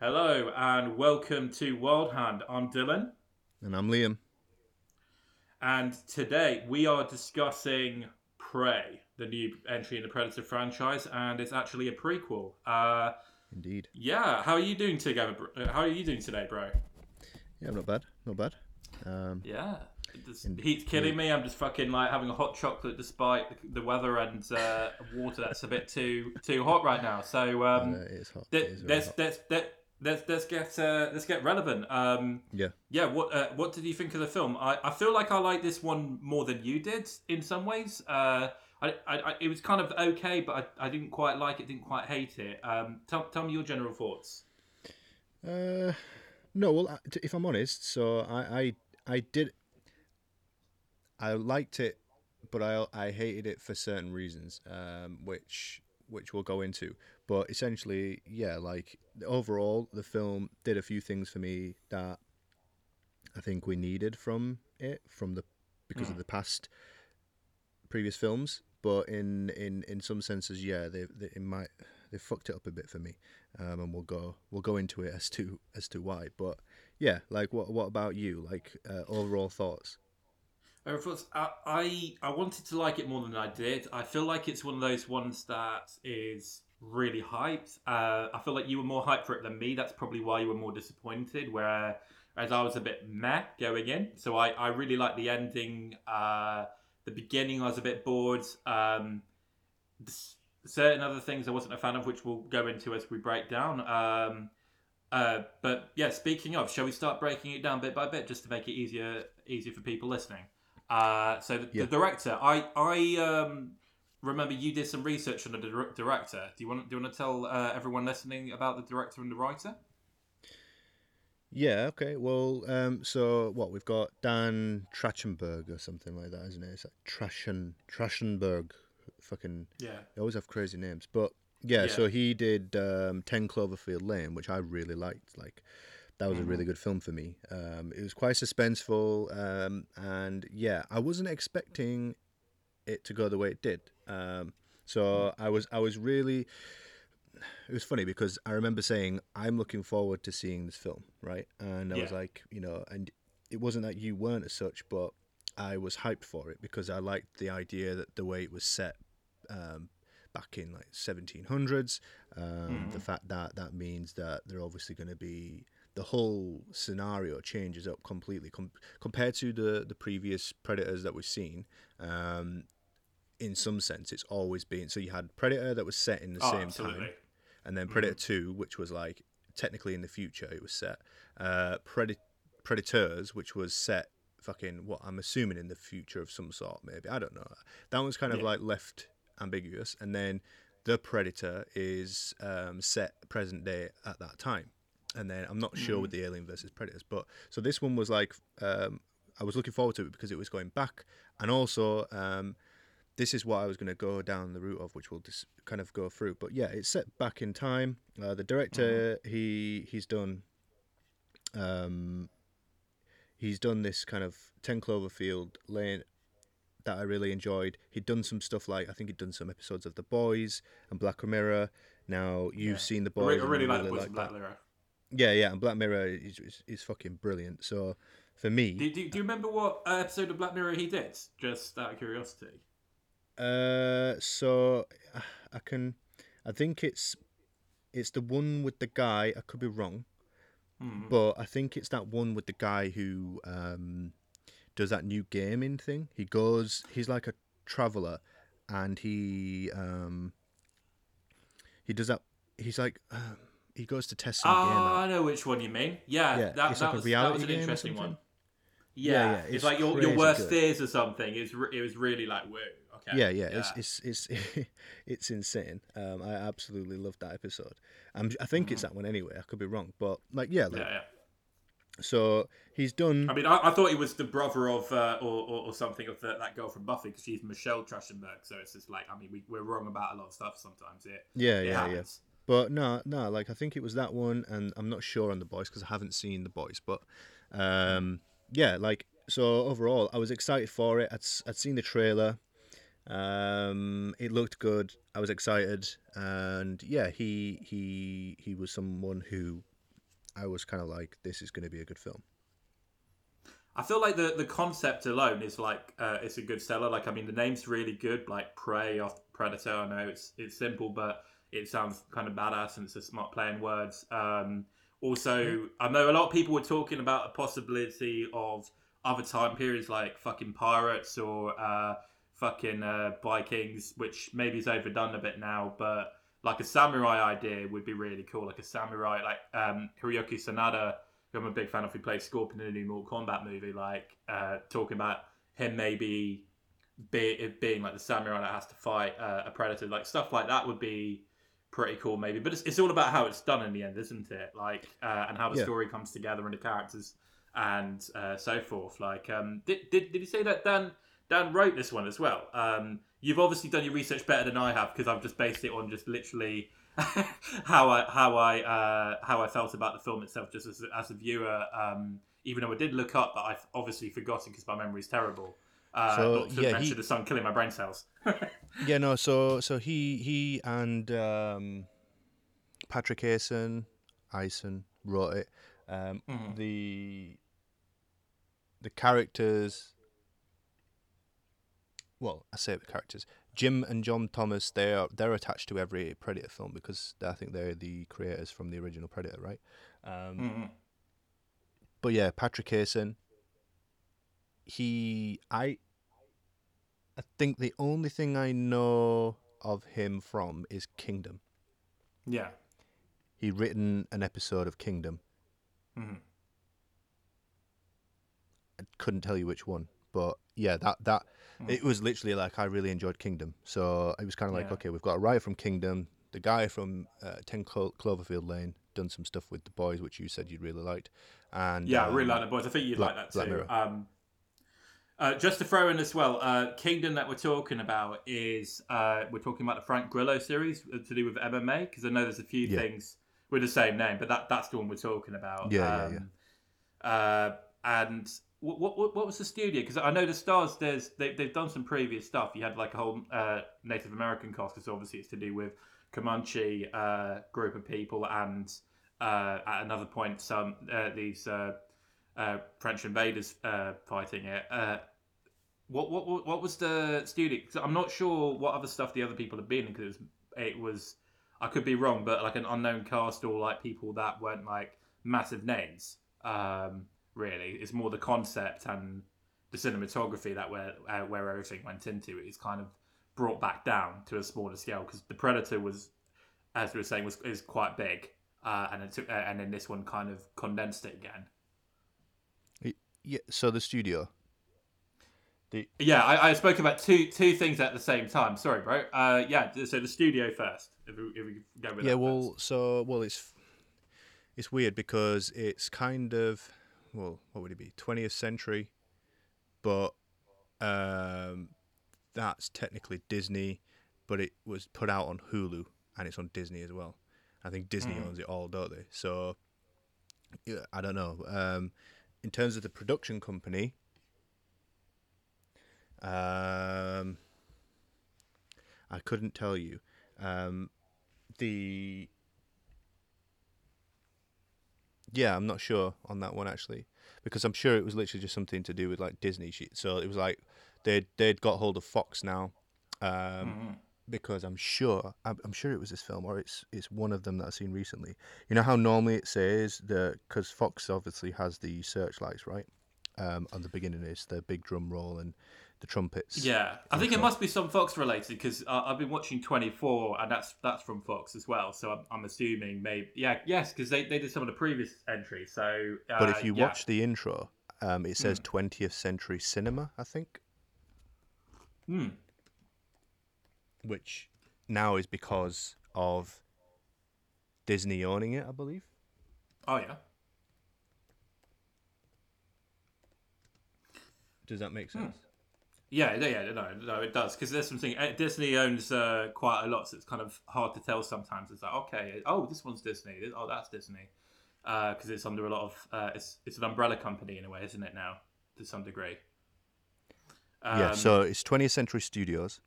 Hello and welcome to Wild Hand. I'm Dylan, And I'm Liam. and today we are discussing Prey, the new entry in the Predator franchise, and it's actually a prequel. Uh, Indeed. yeah, how are you doing together? uh, How are you doing today, bro? Yeah, not bad. Not bad. Um, Yeah, Indeed. heat's killing me. I'm just fucking like having a hot chocolate despite the, the weather and uh, water that's a bit too too hot right now. So um, uh, it is hot. Let- It is let's, hot. let's, let's let's get uh, let's get relevant. Um, Yeah. yeah. What uh, what did you think of the film? I, I feel like I like this one more than you did in some ways. Uh, I, I, I it was kind of okay, but I, I didn't quite like it. Didn't quite hate it. Um, tell tell me your general thoughts. Uh, no, well, if I'm honest, so I, I, I did. I liked it, but I, I hated it for certain reasons, um, which, which we'll go into. But essentially, yeah, like overall, the film did a few things for me that I think we needed from it, from the because of the past previous films. But in in in some senses, yeah, they, they it might they fucked it up a bit for me, um, and we'll go we'll go into it as to as to why. But yeah, like what what about you? Like uh, overall thoughts? Thoughts- I, I I wanted to like it more than I did. I feel like it's one of those ones that is really hyped. Uh, I feel like you were more hyped for it than me. That's probably why you were more disappointed. Where as I was a bit meh going in. So I, I really liked the ending. Uh, the beginning I was a bit bored. Um, certain other things I wasn't a fan of, which we'll go into as we break down. Um, uh, but yeah, speaking of, shall we start breaking it down bit by bit just to make it easier easier for people listening? Uh, so the, Yeah. the director, I I um, remember you did some research on the dir- director. Do you want do you want to tell uh, everyone listening about the director and the writer? Yeah. Okay. Well, um, so what we've got Dan Trachtenberg or something like that, isn't it? It's like Trachen Trachtenberg. Fucking Yeah. They always have crazy names, but yeah. Yeah. So he did um, Ten Cloverfield Lane, which I really liked. Like that was a really good film for me. Um, it was quite suspenseful, um, and yeah, I wasn't expecting it to go the way it did. Um, so I was I was really. It was funny because I remember saying I'm looking forward to seeing this film, right? And I was like, you know, and it wasn't that you weren't as such, but I was hyped for it because I liked the idea that the way it was set um, back in like 1700s. Um, The fact that that means that they're obviously going to be the whole scenario changes up completely com- compared to the the previous predators that we've seen. Um, in some sense, it's always been so you had Predator that was set in the Oh, same absolutely. time, and then Predator Two, which was like technically in the future, it was set. Uh, Predat- Predators, which was set fucking what I'm assuming in the future of some sort, maybe I don't know. That one's kind of Yeah. like left ambiguous, and then the Predator is um, set present day at that time, and then I'm not sure with the Alien versus Predators, but so this one was like um, I was looking forward to it because it was going back, and also. Um, this is what I was going to go down the route of, which we'll just kind of go through. But yeah, it's set back in time. Uh, the director, he he's done, um, he's done this kind of Ten Cloverfield Lane that I really enjoyed. He'd done some stuff like I think he'd done some episodes of The Boys and Black Mirror. Now you've Yeah. seen The I Boys. really, I and really like the Boys in Black. Mirror. Yeah, yeah, and Black Mirror is, is, is fucking brilliant. So for me, Do, do, do you remember what uh, episode of Black Mirror he did? Just out of curiosity. Uh, so uh, I can, I think it's, it's the one with the guy. I could be wrong, Hmm. but I think it's that one with the guy who um, does that new gaming thing. He goes, he's like a traveler, and he um, he does that. He's like, um, he goes to test some game Oh, out. I know which one you mean. Yeah, Yeah, that, it's that, like a was, that was an game interesting one. Yeah, Yeah, yeah, it's, it's like your, your worst good. fears or something. It was, re- it was really like, whoa, okay. Yeah, yeah, it's it's it's it's insane. Um, I absolutely loved that episode. I'm, I think it's that one anyway. I could be wrong, but like, yeah, like, yeah, yeah. so he's done. I mean, I, I thought he was the brother of, uh, or, or, or something of the, that girl from Buffy because she's Michelle Trachtenberg. So it's just like, I mean, we, we're wrong about a lot of stuff sometimes. It, yeah, it yeah, yeah. happens. But no, no, like I think it was that one, and I'm not sure on the boys because I haven't seen the boys. But um, yeah, like so overall, I was excited for it. I'd I'd seen the trailer. Um, it looked good. I was excited, and yeah, he he he was someone who I was kind of like, this is going to be a good film. I feel like the the concept alone is like uh, it's a good seller. Like I mean, the name's really good. Like Prey off Predator. I know it's it's simple, but it sounds kind of badass and it's a smart play words. Um, also, I know a lot of people were talking about a possibility of other time periods like fucking pirates or uh, fucking uh, Vikings, which maybe is overdone a bit now, but like a samurai idea would be really cool. Like a samurai, like um, Hiroyuki Sanada who I'm a big fan of, who played Scorpion in the new Mortal Kombat movie, like uh, talking about him maybe be, being like the samurai that has to fight uh, a predator, like stuff like that would be pretty cool, maybe. But it's, it's all about how it's done in the end, isn't it? Like, uh, and how the Yeah. story comes together and the characters and uh, so forth. Like, um, did, did did you say that Dan Dan wrote this one as well? Um, you've obviously done your research better than I have because I've just based it on just literally how I how I uh, how I felt about the film itself, just as, as a viewer. Um, even though I did look up, but I've obviously forgotten because my memory is terrible. Uh, So, not yeah, mention he- the sun killing my brain cells. Yeah, no. So so he he and um, Patrick Aison, Ison wrote it. Um, Mhm. The the characters. Well, I say the characters. Jim and John Thomas, they are they're attached to every Predator film because I think they're the creators from the original Predator, right? Um, Mhm. but yeah, Patrick Aison. He, I, I think the only thing I know of him from is Kingdom. Yeah. He'd written an episode of Kingdom. Mhm. I couldn't tell you which one, but yeah, that that Mm. it was literally like I really enjoyed Kingdom. So it was kind of like, Yeah. okay, we've got a writer from Kingdom, the guy from uh, Ten Clo- Cloverfield Lane, done some stuff with the boys, which you said you really liked, and Yeah, I really um, like the boys. I think you'd Black- like that too. Um, uh, just to throw in as well, uh, Kingdom that we're talking about is uh, we're talking about the Frank Grillo series uh, to do with MMA because I know there's a few Yeah. things with the same name, but that that's the one we're talking about. Yeah, yeah, yeah. Uh, and what, what what was the studio? Because I know the stars. There's they they've done some previous stuff. You had like a whole uh, Native American cast because obviously it's to do with Comanche uh, group of people, and uh, at another point some uh, these uh, uh, French invaders fighting it. What, what what what was the studio? 'Cause I'm not sure what other stuff the other people have been because it was, it was I could be wrong, but like an unknown cast or like people that weren't like massive names. Um, really, it's more the concept and the cinematography that where uh, where everything went into is kind of brought back down to a smaller scale because the Predator was, as we were saying, was is quite big, uh, and it took, uh, and then this one kind of condensed it again. yeah. So the studio, Yeah, I, I spoke about two two things at the same time. Sorry, bro. Uh, yeah, so the studio first. If we, if we go with yeah. that Well, first. so well, it's it's weird because it's kind of well, what would it be? Twentieth century, but um, that's technically Disney, but it was put out on Hulu and it's on Disney as well. I think Disney Mhm. owns it all, don't they? So yeah, I don't know. Um, in terms of the production company, um, I couldn't tell you. Um, the yeah, I'm not sure on that one actually, because I'm sure it was literally just something to do with like Disney shit. So it was like they'd they'd got hold of Fox now, um, Mhm. because I'm sure I'm, I'm sure it was this film or it's it's one of them that I've seen recently. You know how normally it says the because Fox obviously has the searchlights right. Um, on the beginning is the big drum roll and the trumpets. Yeah, I think it must be some Fox related because uh, I've been watching Twenty Four, and that's that's from Fox as well. So I'm, I'm assuming maybe yeah, yes, because they, they did some of the previous entries. So, uh, But if you yeah. watch the intro, um, it says 20th century cinema, I think, Hmm. which now is because of Disney owning it, I believe. oh yeah, Does that make sense? yeah, yeah, yeah, no, no, it does because there's something uh, Disney owns uh, quite a lot, so it's kind of hard to tell sometimes. It's like okay, oh, this one's Disney, oh, that's Disney, because it's under a lot of uh, it's it's an umbrella company in a way, isn't it now to some degree? yeah, Um, so it's 20th Century Studios.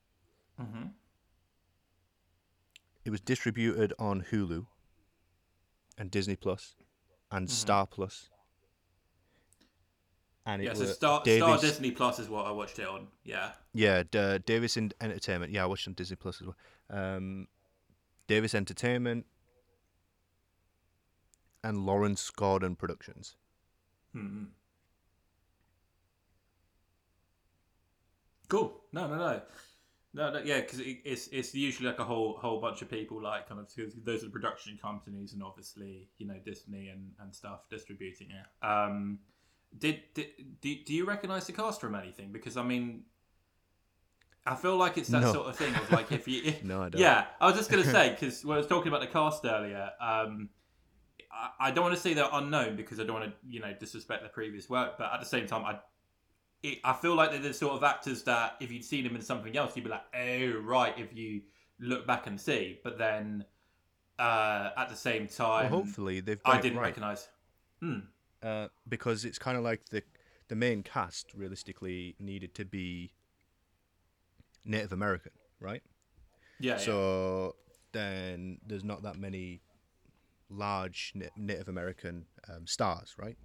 mhm. It was distributed on Hulu and Disney Plus. and Star Plus. And it Yeah, so Star, Star Disney Plus is what I watched it on. Yeah. Yeah, Davis en- Entertainment. Yeah, I watched on Disney Plus as well. Um, Davis Entertainment and Lawrence Gordon Productions. Hmm. Cool. No, no, no. No, no, yeah, because it, it's it's usually like a whole whole bunch of people, like kind of because those are the production companies, and obviously you know Disney and, and stuff distributing it. Um, did, did do, do you recognize the cast from anything? Because I mean, I feel like it's that No. sort of thing of like if you if, No, I don't. yeah, I was just gonna say because when I was talking about the cast earlier, um, I, I don't want to say they're unknown because I don't want to you know disrespect their previous work, but at the same time, I it, I feel like they're the sort of actors that if you'd seen them in something else, you'd be like, oh right, if you look back and see. But then uh, at the same Well, time, hopefully they've I didn't right. recognize. Hmm. Uh, because it's kind of like the the main cast realistically needed to be Native American, right? Yeah. yeah. So then there's not that many large Native American um, stars, right?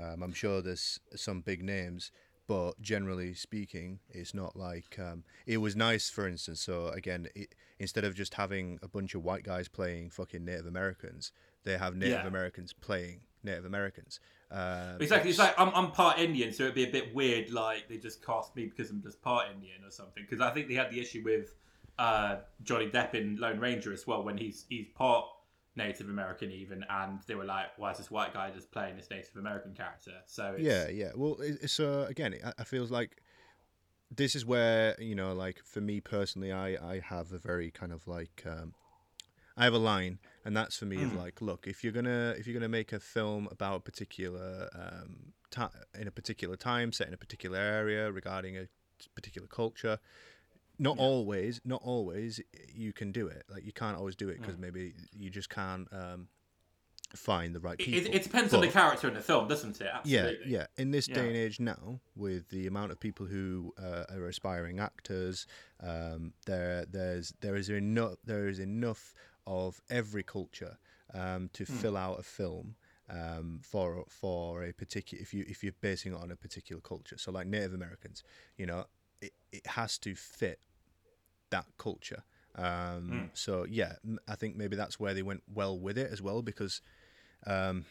Um, I'm sure there's some big names, but generally speaking, it's not like um, it was nice. For instance, so again, it, instead of just having a bunch of white guys playing fucking Native Americans, they have Native Yeah. Americans playing Native Americans. Um, Exactly. It's like I'm, I'm part Indian, so it'd be a bit weird, like they just cast me because I'm just part Indian or something. Because I think they had the issue with uh, Johnny Depp in Lone Ranger as well, when he's he's part Native American even, and they were like, "Why is this white guy just playing this Native American character?" So it's, Yeah, yeah. Well, it, it's uh, again, it, I feels like this is where you know, like for me personally, I I have a very kind of like um, I have a line, and that's for me Mm. like, look, if you're gonna if you're gonna make a film about a particular um, ti in a particular time, set in a particular area, regarding a particular culture. Not Yeah. always, not always. You can do it. Like you can't always do it because Mm. maybe you just can't um, find the right It, people. it, it depends on the character in the film, doesn't it? yeah, Absolutely. yeah. In this day and age now, with the amount of people who uh, are aspiring actors, um, there there's there is enough there is enough of every culture um, to Hmm. fill out a film um, for for a particular if you if you're basing it on a particular culture. So like Native Americans, you know, it, it has to fit that culture. Um, Hmm. So yeah, I think maybe that's where they went well with it as well because. Um,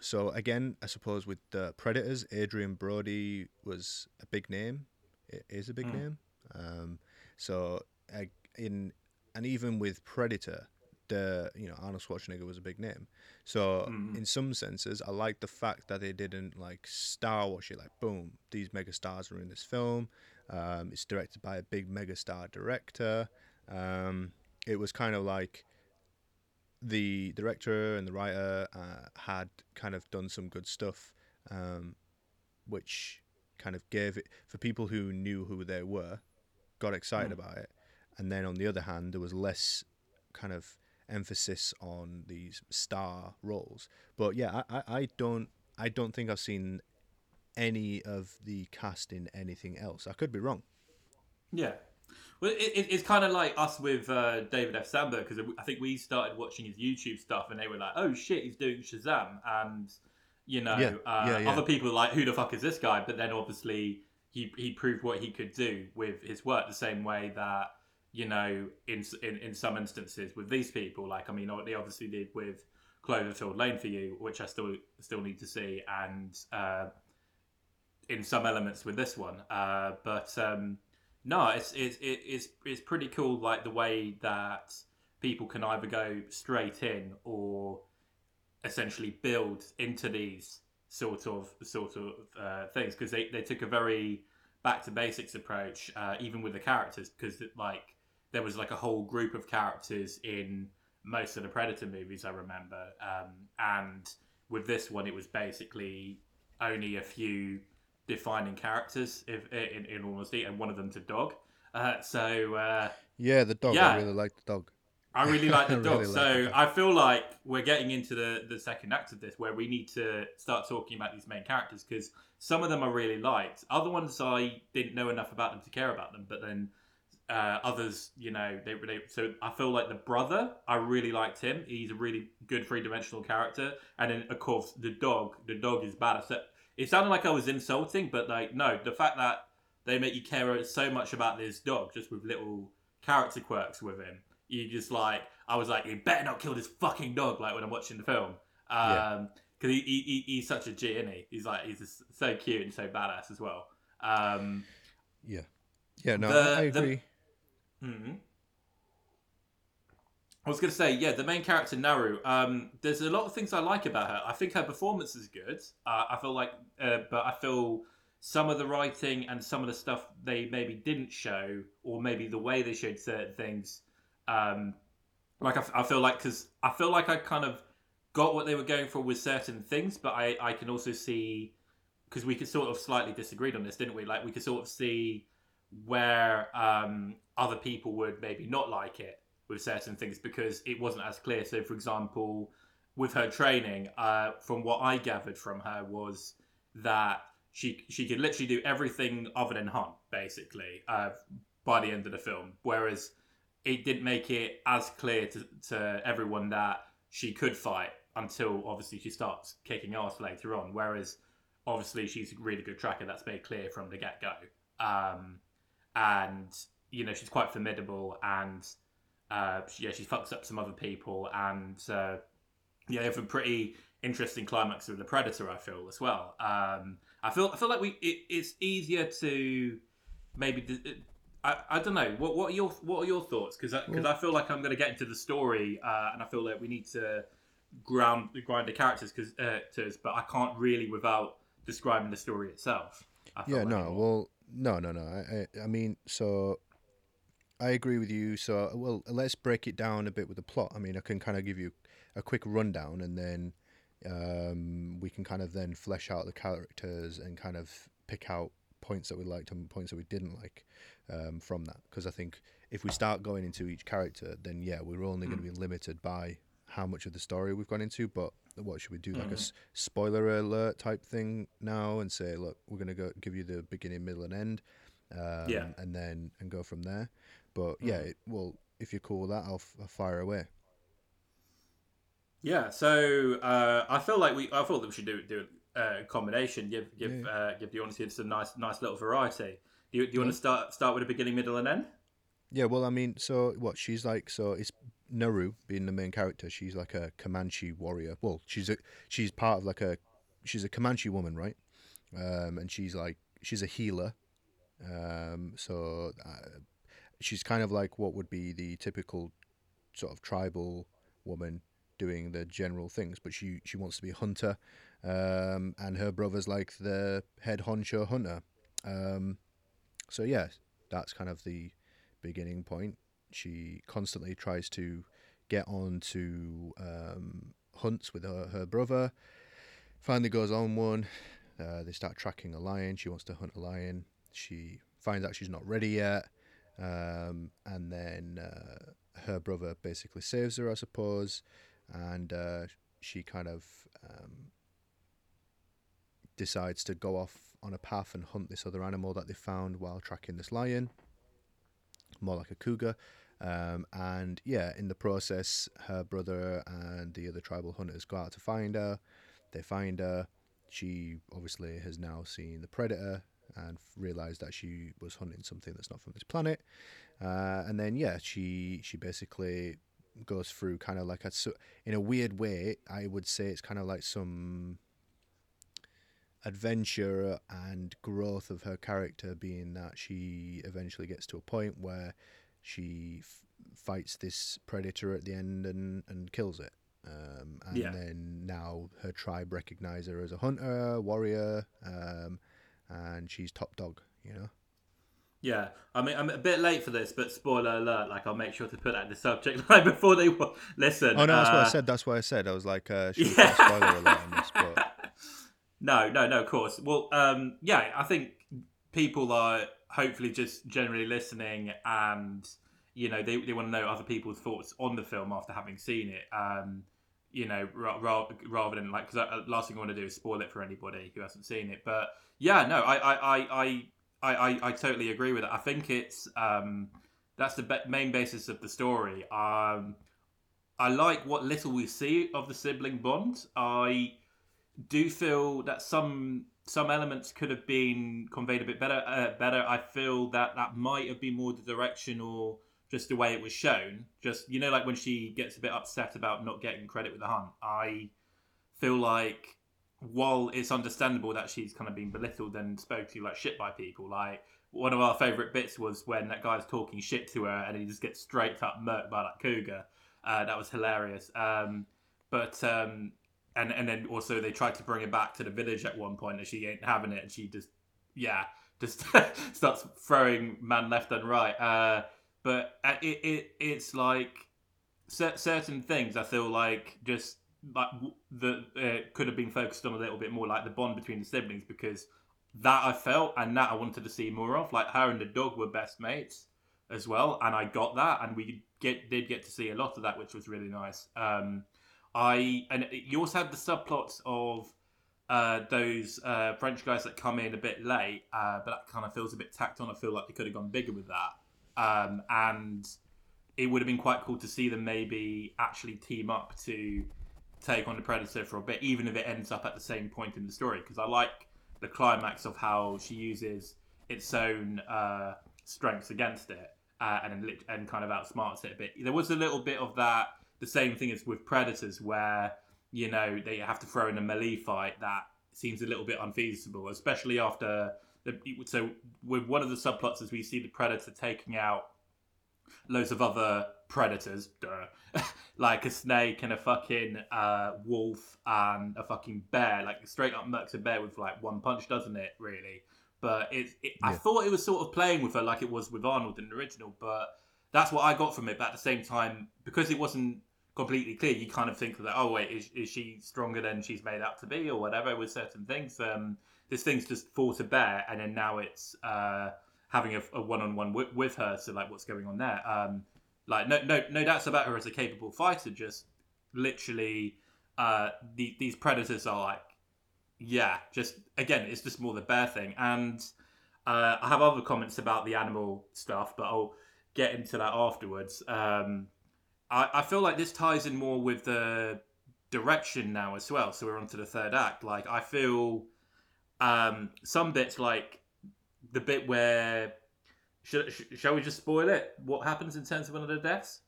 so again, I suppose with the Predators, Adrien Brody was a big name. It is a big Mm. name. Um, so uh, in and even with Predator, the you know Arnold Schwarzenegger was a big name. So Mhm. in some senses, I like the fact that they didn't like star wash it. Like boom, these mega stars are in this film. Um, it's directed by a big mega star director. Um, it was kind of like the director and the writer uh, had kind of done some good stuff, um, which kind of gave it for people who knew who they were, got excited Mm. about it, and then on the other hand, there was less kind of emphasis on these star roles. But yeah, I, I, I don't I don't think I've seen any of the cast in anything else. I could be wrong. Yeah. Well, it, it, it's kind of like us with uh, David F. Sandberg because I think we started watching his YouTube stuff and they were like, "Oh shit, he's doing Shazam," and you know, Yeah, uh, yeah, yeah. other people like, "Who the fuck is this guy?" But then obviously he he proved what he could do with his work the same way that you know in in, in some instances with these people, like I mean, they obviously did with Cloverfield Lane for you, which I still still need to see, and uh, in some elements with this one, uh, but. Um, no, it's it's it- it's it's pretty cool. Like the way that people can either go straight in or essentially build into these sort of sort of uh, things because they they took a very back to basics approach, uh, even with the characters, because like there was like a whole group of characters in most of the Predator movies I remember, um, and with this one it was basically only a few defining characters, if in, in all honesty, and one of them's a dog. Uh, so uh, Yeah, the dog. Yeah. I really like the dog. I really like the dog. really like so the dog. I feel like we're getting into the, the second act of this where we need to start talking about these main characters because some of them I really liked. Other ones I didn't know enough about them to care about them. But then uh, others, you know, they, they so I feel like the brother, I really liked him. He's a really good three dimensional character, and then of course the dog, the dog is badass. It sounded like I was insulting, but like no, the fact that they make you care so much about this dog just with little character quirks with him, you just like I was like, you better not kill this fucking dog. Like when I'm watching the film, um, Yeah. because he, he, he he's such a G, isn't he? He's like he's just so cute and so badass as well. Um, Yeah. Yeah, no, The- I, agree. the- agree. hmm I was going to say, yeah, the main character Naru. Um, there's a lot of things I like about her. I think her performance is good. Uh, I feel like, uh, but I feel some of the writing and some of the stuff they maybe didn't show, or maybe the way they showed certain things. Um, like I, f- I feel like because I feel like I kind of got what they were going for with certain things, but I I can also see because we could sort of slightly disagreed on this, didn't we? Like we could sort of see where um, other people would maybe not like it with certain things because it wasn't as clear. So, for example, with her training, uh, from what I gathered from her was that she she could literally do everything other than hunt, basically, uh, by the end of the film. Whereas it didn't make it as clear to, to everyone that she could fight until obviously she starts kicking ass later on. Whereas obviously she's a really good tracker. That's made clear from the get go. Um, and you know she's quite formidable, and uh, she, yeah, she fucks up some other people, and uh, yeah, they have a pretty interesting climax with the Predator. I feel as well. Um, I feel I feel like we it, it's easier to maybe. I, I don't know what what are your what are your thoughts because because I feel like I'm going to get into the story uh, and I feel like we need to ground grind the characters because uh, to- but I can't really without describing the story itself. I feel Yeah, like no, well, no, no, no. I, I, I mean, so I agree with you. So, well, let's break it down a bit with the plot. I mean, I can kind of give you a quick rundown, and then um, we can kind of then flesh out the characters and kind of pick out points that we liked and points that we didn't like um, from that. Because I think if we start going into each character, then yeah, we're only going to be limited by how much of the story we've gone into. But what should we do? Like a s- spoiler alert type thing now, and say, look, we're going to go give you the beginning, middle, and end, um, Yeah. and then and go from there. But yeah, it, well, if you're cool with that, I'll, f- I'll fire away. Yeah, so uh, I feel like we. I thought that we should do do a combination. Give give Yeah. uh, give the audience some nice nice little variety. Do you, do you want to start start with a beginning, middle, and end? Yeah, well, I mean, so what she's like, so it's Naru being the main character. She's like a Comanche warrior. Well, she's a she's part of like a she's a Comanche woman, right? Um, and she's like she's a healer. Um, so uh, she's kind of like what would be the typical sort of tribal woman doing the general things, but she she wants to be a hunter. Um, and her brother's like the head honcho hunter. Um, so yeah, that's kind of the beginning point. She constantly tries to get on to um, hunts with her, her brother. Finally goes on one. Uh, they start tracking a lion. She wants to hunt a lion. She finds out she's not ready yet. Um, and then uh, her brother basically saves her, I suppose. And uh, she kind of um, decides to go off on a path and hunt this other animal that they found while tracking this lion more like a cougar. Um, and yeah, in the process, her brother and the other tribal hunters go out to find her. They find her. She obviously has now seen the predator and realized that she was hunting something that's not from this planet. Uh, and then yeah, she she basically goes through kind of like a in a weird way. I would say it's kind of like some adventure and growth of her character being that she eventually gets to a point where she f- fights this predator at the end and, and kills it. Um, and Yeah. then now her tribe recognize her as a hunter, warrior, um, and she's top dog, you know? Yeah, I mean I'm a bit late for this, but spoiler alert! Like I'll make sure to put that in the subject line before they wa- listen. Oh, no, that's what I uh, said. That's what I said. I was like, uh, she Yeah. spoiler alert on this, but no, no, no. Of course. Well, um, yeah, I think people are hopefully just generally listening, and you know they, they want to know other people's thoughts on the film after having seen it. Um, you know, ra- ra- rather than like because last thing I want to do is spoil it for anybody who hasn't seen it. But yeah, no, I I I I, I, I, I totally agree with it. I think it's um, that's the be- main basis of the story. Um, I like what little we see of the sibling bond. I do feel that some some elements could have been conveyed a bit better. Uh, better. I feel that that might have been more the direction or just the way it was shown. Just you know, like when she gets a bit upset about not getting credit with the hunt. I feel like while it's understandable that she's kind of been belittled and spoke to like shit by people, like one of our favourite bits was when that guy's talking shit to her and he just gets straight up murked by that cougar. Uh, that was hilarious. Um, but um, and and then also they tried to bring her back to the village at one point and she ain't having it and she just yeah just starts throwing man left and right. Uh, but uh, it, it it's like certain things I feel like just like the uh, could have been focused on a little bit more like the bond between the siblings because that I felt and that I wanted to see more of. Like her and the dog were best mates as well, and I got that, and we get did get to see a lot of that, which was really nice. Um, I and you also had the subplots of uh, those uh, French guys that come in a bit late, uh, but that kind of feels a bit tacked on. I feel like they could have gone bigger with that, um, and it would have been quite cool to see them maybe actually team up to take on the Predator for a bit, even if it ends up at the same point in the story. Because I like the climax of how she uses its own uh, strengths against it uh, and and kind of outsmarts it a bit. There was a little bit of that. The same thing as with Predators, where you know they have to throw in a melee fight that seems a little bit unfeasible, especially after the. So with one of the subplots, as we see the Predator taking out loads of other predators, like a snake and a fucking uh, wolf and a fucking bear. Like straight up murks a bear with like one punch, doesn't it? Really. But it, it yeah. I thought it was sort of playing with her like it was with Arnold in the original, but that's what I got from it. But at the same time, because it wasn't completely clear, you kind of think that oh wait, is, is she stronger than she's made out to be or whatever with certain things. Um, this thing's just fought to bear, and then now it's. Uh, having a, one-on-one with, her. So like, what's going on there? Um, like, no, no, no doubts about her as a capable fighter. Just literally, uh, the, these predators are like, yeah, just again, it's just more the bear thing. And uh, I have other comments about the animal stuff, but I'll get into that afterwards. Um, I, I feel like this ties in more with the direction now as well. So we're on to the third act. Like, I feel um, some bits like the bit where should, shall we just spoil it? What happens in terms of one of the deaths?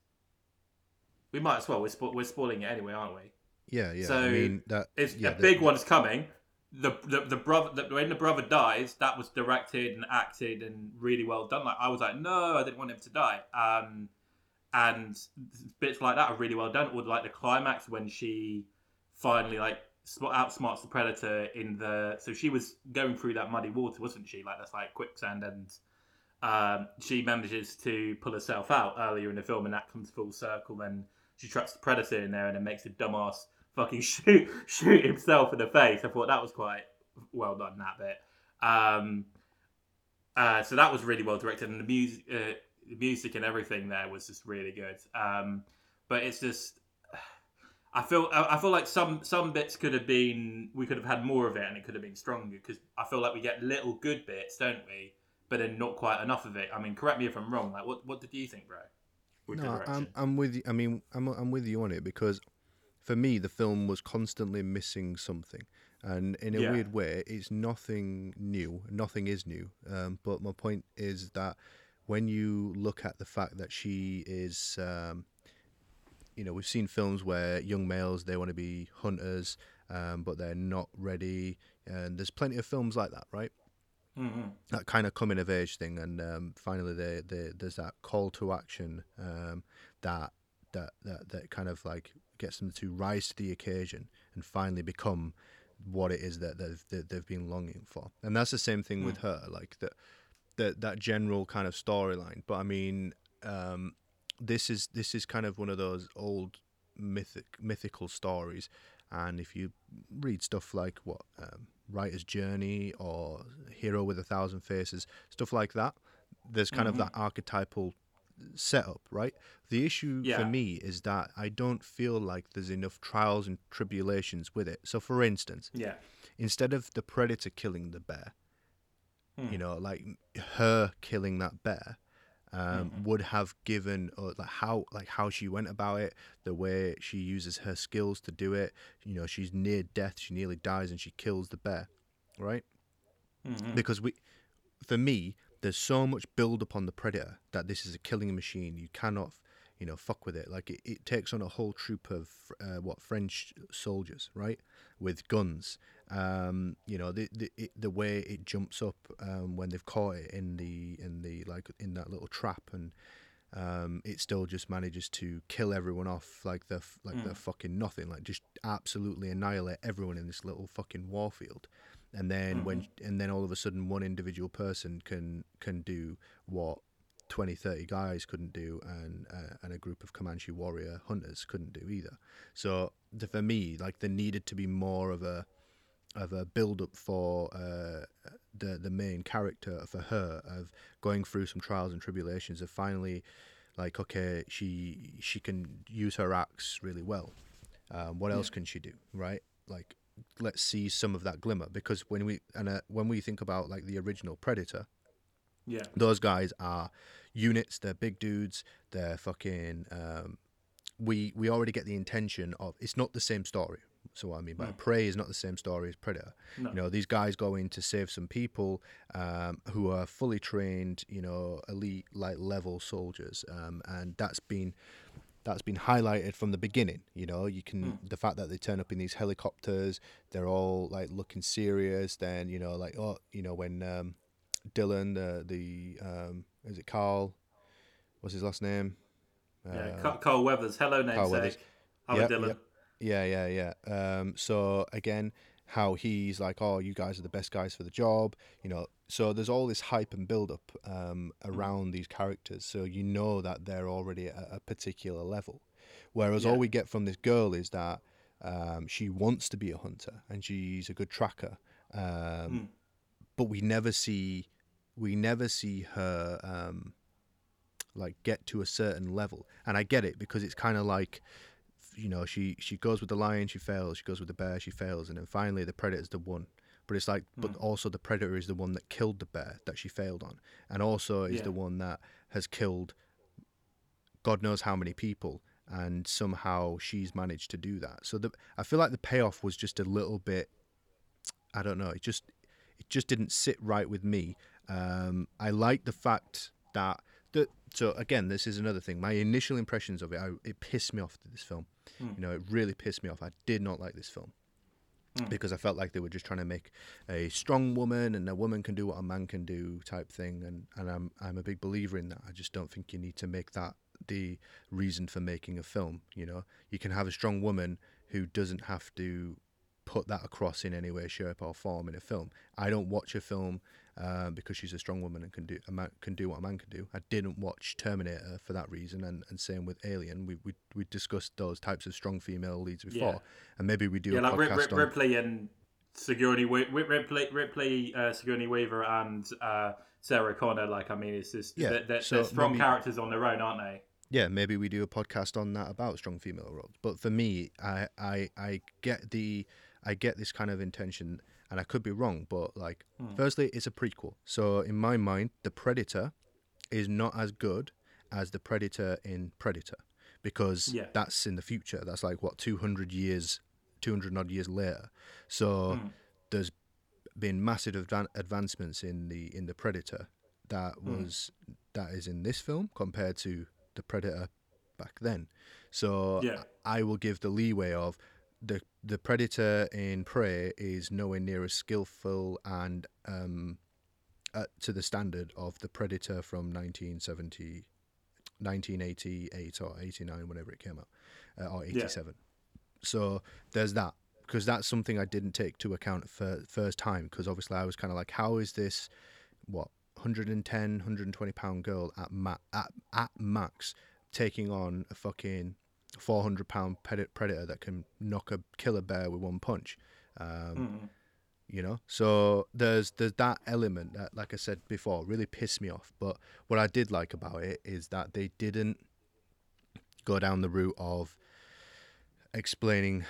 We might as well. We're, spo- we're spoiling it anyway, aren't we? Yeah, yeah. So I mean, that it's yeah, a big one's coming. The, the the brother the, when the brother dies, that was directed and acted and really well done. Like I was like, no, I didn't want him to die. Um, and bits like that are really well done. Or like the climax when she finally like outsmarts the predator in the. So she was going through that muddy water, wasn't she? Like that's like quicksand, and um, she manages to pull herself out earlier in the film, and that comes full circle. And she traps the predator in there, and then makes a dumbass fucking shoot shoot himself in the face. I thought that was quite well done that bit. Um, uh, so that was really well directed, and the music, uh, the music and everything there was just really good. Um, but it's just I feel I feel like some some bits could have been we could have had more of it and it could have been stronger because I feel like we get little good bits, don't we? But then not quite enough of it. I mean, correct me if I'm wrong. Like, what what did you think, bro? no, I'm I'm with you. I mean, I'm I'm with you on it because for me the film was constantly missing something, and in a yeah. weird way, it's nothing new. Nothing is new. Um, but my point is that when you look at the fact that she is um, you know, we've seen films where young males they want to be hunters, um, but they're not ready, and there's plenty of films like that, right? Mm-hmm. That kind of coming of age thing, and um, finally, they, they, there's that call to action um, that, that that that kind of like gets them to rise to the occasion and finally become what it is that they've that they've been longing for, and that's the same thing mm. with her, like that that that general kind of storyline. But I mean, um, this is this is kind of one of those old mythic mythical stories, and if you read stuff like what um, Writer's Journey or Hero with a Thousand Faces, stuff like that, there's kind mm-hmm. of that archetypal setup, right? The issue yeah. for me is that I don't feel like there's enough trials and tribulations with it. So, for instance, yeah, instead of the predator killing the bear, hmm. you know, like her killing that bear, um, would have given uh, like how like how she went about it, the way she uses her skills to do it. You know, she's near death. She nearly dies, and she kills the bear, right? Because we, for me, there's so much build up on the predator that this is a killing machine. You cannot, you know, fuck with it. Like it, it takes on a whole troop of uh, what French soldiers, right, with guns. Um, you know, the the it, the way it jumps up um, when they've caught it in the in the like in that little trap and. Um, it still just manages to kill everyone off like they're like they're fucking nothing, like just absolutely annihilate everyone in this little fucking warfield and then when and then all of a sudden one individual person can can do what 20 30 guys couldn't do and uh, and a group of comanche warrior hunters couldn't do either. So the, for me like there needed to be more of a of a build up for uh, the the main character for her of going through some trials and tribulations of finally like okay she she can use her axe really well. Um, what else can she do right? Like let's see some of that glimmer because when we and uh, when we think about like the original predator Yeah. those guys are units they're big dudes they're fucking um, we we already get the intention of it's not the same story so what i mean by prey is not the same story as predator No. you know these guys go in to save some people um, who are fully trained you know elite like level soldiers um, and that's been that's been highlighted from the beginning. You know, you can the fact that they turn up in these helicopters, they're all like looking serious. Then you know, like oh, you know when um, Dylan, the the um, is it Carl? What's his last name? Yeah. Ca- Carl Weathers. Hello, namesake. I'm Yep, Dylan. yep. Yeah, yeah, yeah. Um, so again, how he's like, oh, you guys are the best guys for the job, you know. So there's all this hype and build up um, around these characters, so you know that they're already at a particular level. Whereas Yeah. all we get from this girl is that um, she wants to be a hunter and she's a good tracker, um, but we never see we never see her um, like get to a certain level. And I get it because it's kind of like you know she she goes with the lion she fails. She goes with the bear she fails. And then finally the predator's the one. But it's like but also the predator is the one that killed the bear that she failed on. And also is Yeah. the one that has killed god knows how many people. And somehow she's managed to do that. So the i feel like the payoff was just a little bit i don't know it just just didn't sit right with me. Um i like the fact that the, so again this is another thing. My initial impressions of it I, it pissed me off this film. You know it really pissed me off. I did not like this film because I felt like they were just trying to make a strong woman and a woman can do what a man can do type thing. And, and I'm I'm a big believer in that. I just don't think you need to make that the reason for making a film, you know. You can have a strong woman who doesn't have to put that across in any way, shape or form in a film. I don't watch a film um, because she's a strong woman and can do a man, can do what a man can do. I didn't watch Terminator for that reason, and, and same with Alien. We, we we discussed those types of strong female leads before, Yeah. and maybe we do Yeah, a like Rip, podcast Rip, on Ripley and Sigourney, Ripley, Ripley, uh, Sigourney Weaver, and uh, Sarah Connor. Like, I mean, it's just Yeah, they're, they're, so they're strong maybe- characters on their own, aren't they? yeah, maybe we do a podcast on that about strong female roles. But for me, I I I get the I get this kind of intention, and I could be wrong. But like, hmm. firstly, it's a prequel, so in my mind, the Predator is not as good as the Predator in Predator because Yeah. that's in the future. That's like what two hundred years, two hundred odd years later. So hmm. there's been massive advan- advancements in the in the Predator that hmm. was that is in this film compared to the Predator back then. So Yeah. I will give the leeway of the the Predator in Prey is nowhere near as skillful and um, uh, to the standard of the Predator from 1970, 1988 or 89, whenever it came out, uh, or 87. So there's that because that's something I didn't take to account for first time because obviously I was kind of like, how is this what 110, 120 pound girl at ma- at, at max taking on a fucking 400 pound predator that can knock a killer bear with one punch? Um, you know? So there's there's that element that like i said before really pissed me off. But what i did like about it is that they didn't go down the route of explaining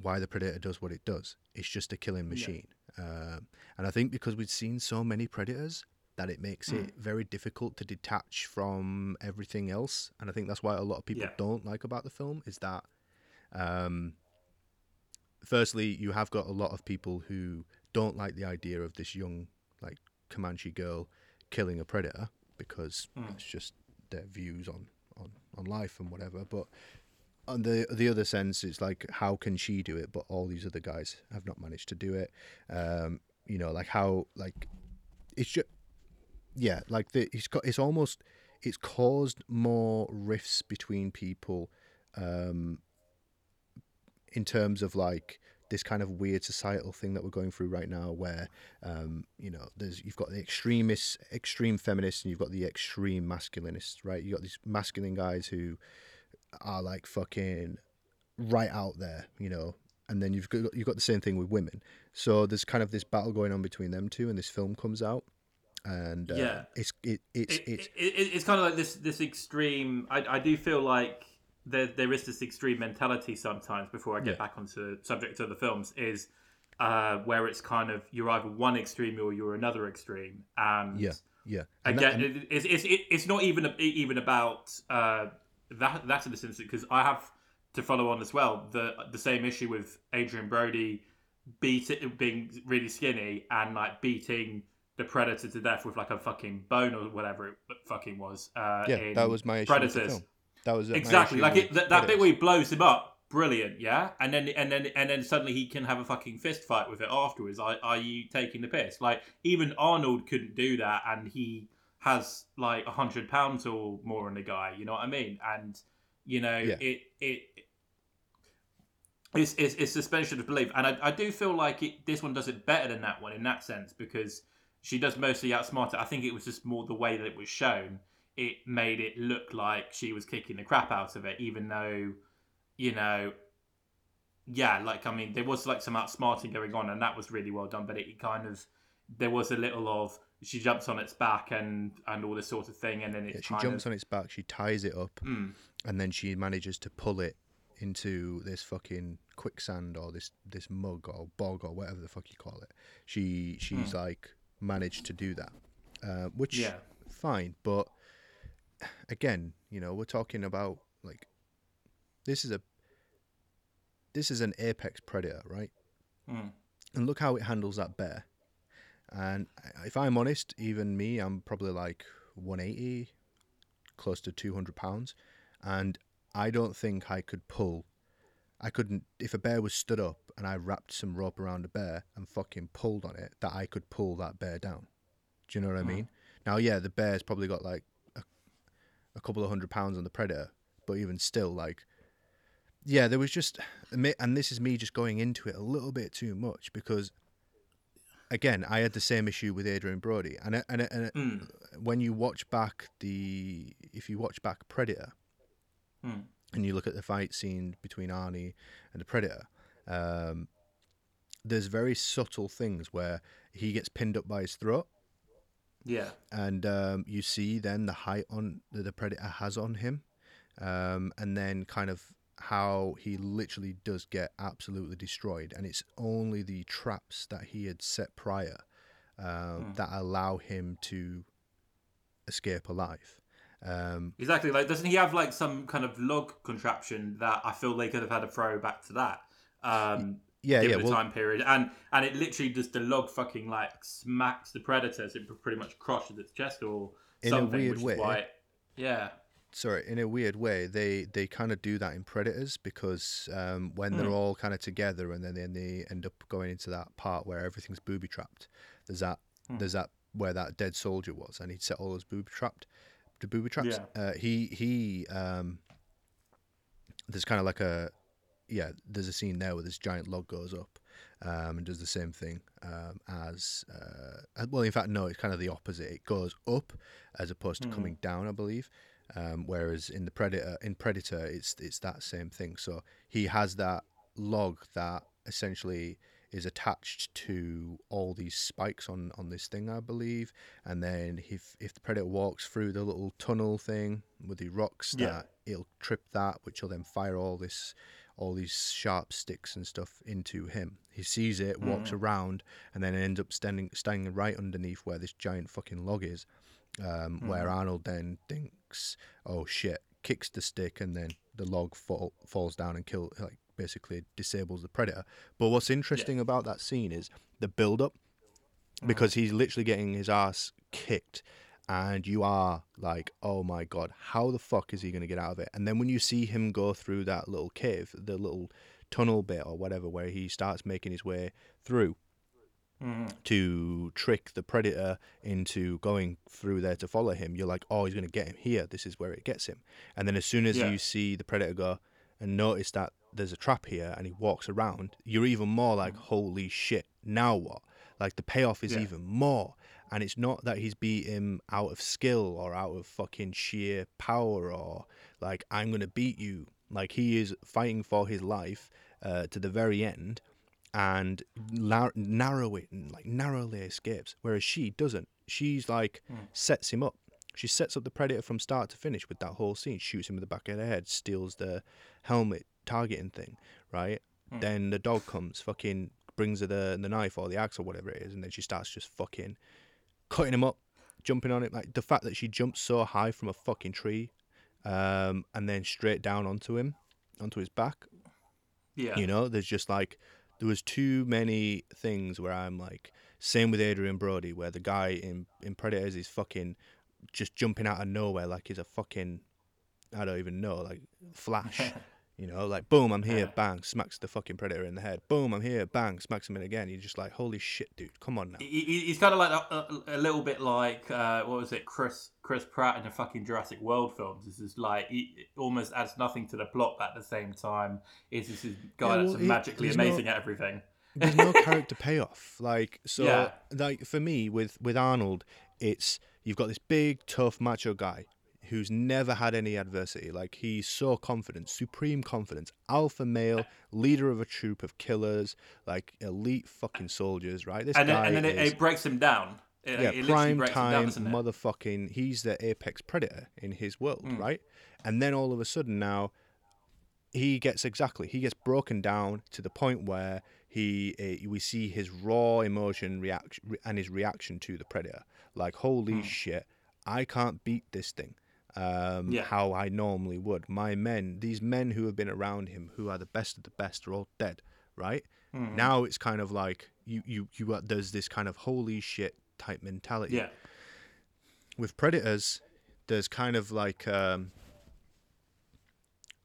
why the predator does what it does. It's just a killing machine. Um, and i think because we'd seen so many predators that it makes it very difficult to detach from everything else. And I think that's why a lot of people Yeah. don't like about the film is that, um, firstly, you have got a lot of people who don't like the idea of this young, like Comanche girl killing a predator because it's just their views on, on, on life and whatever. But on the the other sense, it's like how can she do it, but all these other guys have not managed to do it. Um, you know, like how like it's just yeah, like the it's got it's almost it's caused more rifts between people, um, in terms of like this kind of weird societal thing that we're going through right now, where um, you know, there's you've got the extremists, extreme feminists, and you've got the extreme masculinists, right? You got these masculine guys who are like fucking right out there, you know, and then you've got you've got the same thing with women. So there's kind of this battle going on between them two, and this film comes out, and uh, Yeah. it's it it's it, it's it, it, it's kind of like this this extreme. I, I do feel like there there is this extreme mentality sometimes. Before I get Yeah. back onto the subject of the films, is uh, where it's kind of you're either one extreme or you're another extreme, and yeah yeah And that- again, and- it's, it's, it's not even even about uh, that that in this instance because I have to follow on as well the the same issue with Adrien Brody beat being really skinny and like beating the predator to death with like a fucking bone or whatever it fucking was. Uh, yeah, that was my issue Predators. film. That was exactly like it, that, that bit where he blows him up brilliant yeah and then and then and then suddenly he can have a fucking fist fight with it afterwards are, are you taking the piss like even arnold couldn't do that and he has like a hundred pounds or more on the guy you know what i mean and you know Yeah. it it it's, it's, it's suspension of belief and I, I do feel like it this one does it better than that one in that sense because she does mostly outsmart it i think it was just more the way that it was shown it made it look like she was kicking the crap out of it, even though, you know, yeah, like I mean, there was like some outsmarting going on, and that was really well done. But it kind of there was a little of she jumps on its back and and all this sort of thing, and then Yeah, she jumps of, on its back, she ties it up, Mm, and then she manages to pull it into this fucking quicksand or this this mug or bog or whatever the fuck you call it. She she's like managed to do that, uh, which. Yeah. fine, but again, you know, we're talking about like this is a this is an apex predator, right? mm, and look how it handles that bear. And if I'm honest, even me, I'm probably like 180, close to 200 pounds, and I don't think I could pull. I couldn't if a bear was stood up and I wrapped some rope around a bear and fucking pulled on it, that I could pull that bear down. Do you know what I mean? Now, yeah, the bear's probably got like a, a couple of hundred pounds on the predator, but even still, like yeah, there was just, and this is me just going into it a little bit too much because, again, I had the same issue with Adrien Brody, and and and mm, when you watch back the, if you watch back Predator, mm. And you look at the fight scene between Arnie and the Predator, um, there's very subtle things where he gets pinned up by his throat, yeah, and um, you see then the height on that the predator has on him, um, and then kind of how he literally does get absolutely destroyed, and it's only the traps that he had set prior um, that allow him to escape alive. Um, exactly. Like, doesn't he have like some kind of log contraption that I feel they could have had a throwback to that? Um, yeah, given yeah, the well, time period, and and it literally just the log fucking like smacks the predator, so it pretty much crushes its chest or In a something. weird which way. Is why it, yeah, sorry, in a weird way, they they kind of do that in Predators because um, when they're Hmm. all kind of together and then then they end up going into that part where everything's booby trapped. There's that Hmm. there's that where that dead soldier was, and he'd set all those booby trapped, the booby traps. Yeah. Uh, he he um, there's kind of like a yeah, there's a scene there where this giant log goes up. Um, and does the same thing um, as uh, well. In fact, no, it's kind of the opposite. It goes up as opposed to Hmm. coming down, I believe. Um, whereas in the predator, in Predator, it's it's that same thing. So he has that log that essentially is attached to all these spikes on on this thing, I believe. And then if if the predator walks through the little tunnel thing with the rocks, Yeah. that it'll trip that, which will then fire all this all these sharp sticks and stuff into him. He sees it, walks Mm. around, and then ends up standing standing right underneath where this giant fucking log is. Um, Where Mm. Arnold then thinks, "Oh shit!" kicks the stick, and then the log fall, falls down and kill like basically disables the predator. But what's interesting about that scene is the build up because he's literally getting his ass kicked and you are like oh my god how the fuck is he going to get out of it and then when you see him go through that little cave the little tunnel bit or whatever where he starts making his way through Mhm. to trick the predator into going through there to follow him you're like oh he's going to get him here this is where it gets him and then as soon as Yeah. you see the predator go and notice that there's a trap here and he walks around you're even more like holy shit now what? Like the payoff is Yeah. even more. And it's not that he's beat him out of skill or out of fucking sheer power or like i'm going to beat you. Like he is fighting for his life uh, to the very end and lar- narrow it like narrowly escapes. Whereas she doesn't. She's like sets him up. She sets up the predator from start to finish with that whole scene. Shoots him in the back of the head steals the helmet targeting thing right then the dog comes fucking brings her the, the knife or the axe or whatever it is and then she starts just fucking cutting him up jumping on it like the fact that she jumps so high from a fucking tree um, and then straight down onto him onto his back Yeah. you know, there's just like there was too many things where I'm like, same with Adrien Brody, where the guy in in Predators is fucking just jumping out of nowhere like he's a fucking I don't even know, like Flash. You know, like boom, I'm here, bang, smacks the fucking predator in the head. Boom, I'm here, bang, smacks him in again. You're just like, holy shit, dude, come on now. He- he- He's kind of like a, a, a little bit like uh, what was it, Chris Chris Pratt in the fucking Jurassic World films. This is like he it almost adds nothing to the plot, but at the same time, is this is guy Yeah, that's he- magically there's no- amazing at everything. There's no character payoff. Like so, Yeah. like for me with with Arnold, it's you've got this big tough macho guy who's never had any adversity. Like he's so confident, supreme confidence, alpha male, leader of a troop of killers, like elite fucking soldiers. Right? This And then, and then it, is it breaks him down. It, yeah, it prime breaks him down, time it? motherfucking. He's the apex predator in his world, Mm. right? And then all of a sudden now, he gets exactly he gets broken down to the point where he uh, we see his raw emotion reaction re- and his reaction to the predator. Like holy Mm. shit, I can't beat this thing. Um, Yeah. how I normally would. My men, these men who have been around him, who are the best of the best, are all dead, right? Mhm. Now it's kind of like you, you, you. Are, there's this kind of holy shit type mentality Yeah. with predators there's kind of like um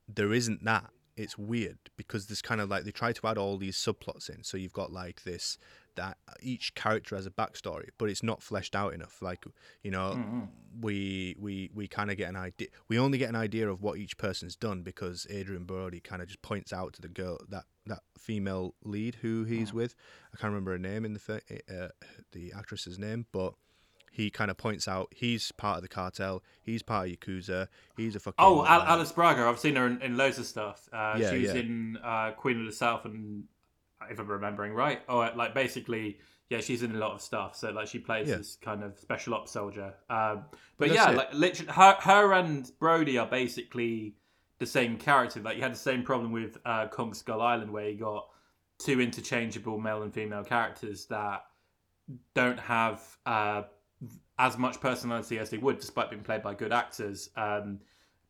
there isn't that it's weird because there's kind of like they try to add all these subplots in so you've got like this that each character has a backstory but it's not fleshed out enough like you know Mhm. we we we kind of get an idea we only get an idea of what each person's done because adrien brody kind of just points out to the girl that that female lead who he's with i can't remember her name in the uh, the actress's name but he kind of points out he's part of the cartel he's part of yakuza he's a fucking Oh, Al- Alice Braga. I've seen her in, in loads of stuff. Uh, Yeah, she was yeah. in uh, Queen of the South, and if I'm remembering right, oh, like basically, yeah, she's in a lot of stuff. So like, she plays Yeah. this kind of special ops soldier. Um, but That's yeah, it. like literally, her, her and Brody are basically the same character. Like you had the same problem with uh, Kong Skull Island, where you got two interchangeable male and female characters that don't have uh, as much personality as they would, despite being played by good actors, um,